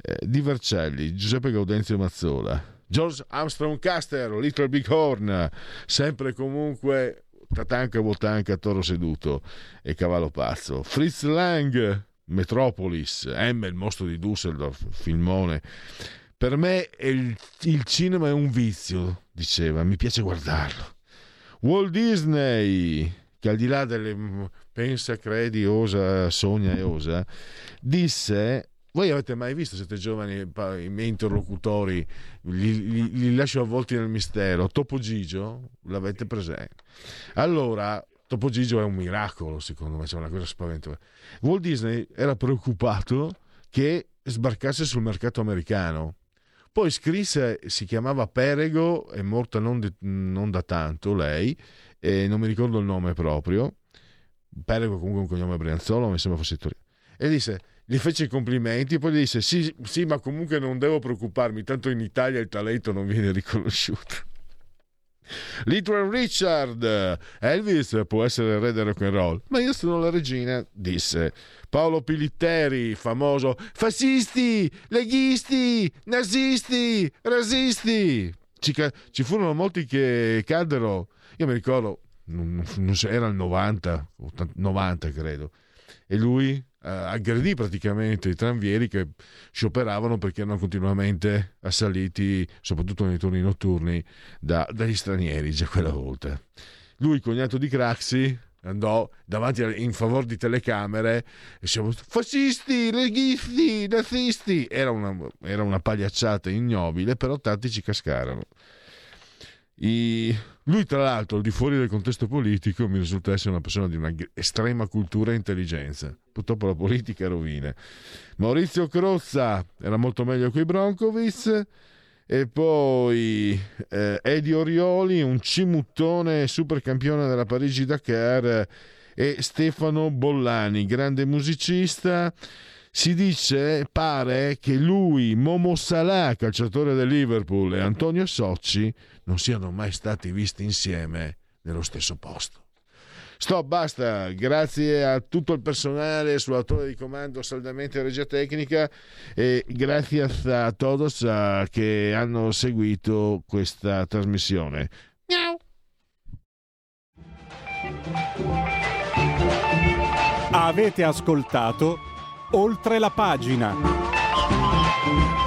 Eh, di Vercelli, Giuseppe Gaudenzio Mazzola, George Armstrong Caster, Little Big Horn, sempre comunque Tatanka Botanka Toro Seduto e Cavallo Pazzo. Fritz Lang, Metropolis, M, il mostro di Düsseldorf, filmone. Per me il, il cinema è un vizio, diceva, mi piace guardarlo. Walt Disney, che al di là delle pensa, credi, osa, sogna e osa, disse voi avete mai visto, siete giovani, i miei interlocutori, li, li, li lascio avvolti nel mistero. Topo Gigio, l'avete presente? Allora, Topo Gigio è un miracolo, secondo me, c'è una cosa spaventosa. Walt Disney era preoccupato che sbarcasse sul mercato americano. Poi scrisse, si chiamava Perego, è morta non, de, non da tanto lei, non mi ricordo il nome proprio. Perego comunque un cognome brianzolo, mi sembra fosse Torino. E disse gli fece i complimenti poi gli disse sì, sì, ma comunque non devo preoccuparmi, tanto in Italia il talento non viene riconosciuto. Little Richard, Elvis può essere il re del rock and roll, ma io sono la regina, disse. Paolo Pilitteri, famoso, fascisti, leghisti, nazisti, rasisti. Ci, ci furono molti che caddero, io mi ricordo, non, non, era il 90, 90 credo, e lui aggredì praticamente i tranvieri che scioperavano perché erano continuamente assaliti, soprattutto nei turni notturni, da, dagli stranieri già quella volta. Lui, cognato di Craxi, andò davanti in favore di telecamere e diceva fascisti, leghisti, nazisti. Era una, era una pagliacciata ignobile, però tanti ci cascarono. I... Lui, tra l'altro, al di fuori del contesto politico, mi risulta essere una persona di una estrema cultura e intelligenza. Purtroppo la politica rovina. Maurizio Crozza era molto meglio coi Broncovic. E poi eh, Eddie Orioli, un cimuttone supercampione della Parigi-Dakar. E Stefano Bollani, grande musicista si dice, pare che lui, Momo Salah, calciatore del Liverpool, e Antonio Socci non siano mai stati visti insieme nello stesso posto. Stop, basta. Grazie a tutto il personale, sull'autore di comando saldamente regia tecnica e grazie a todos che hanno seguito questa trasmissione. Miau. Avete ascoltato oltre la pagina.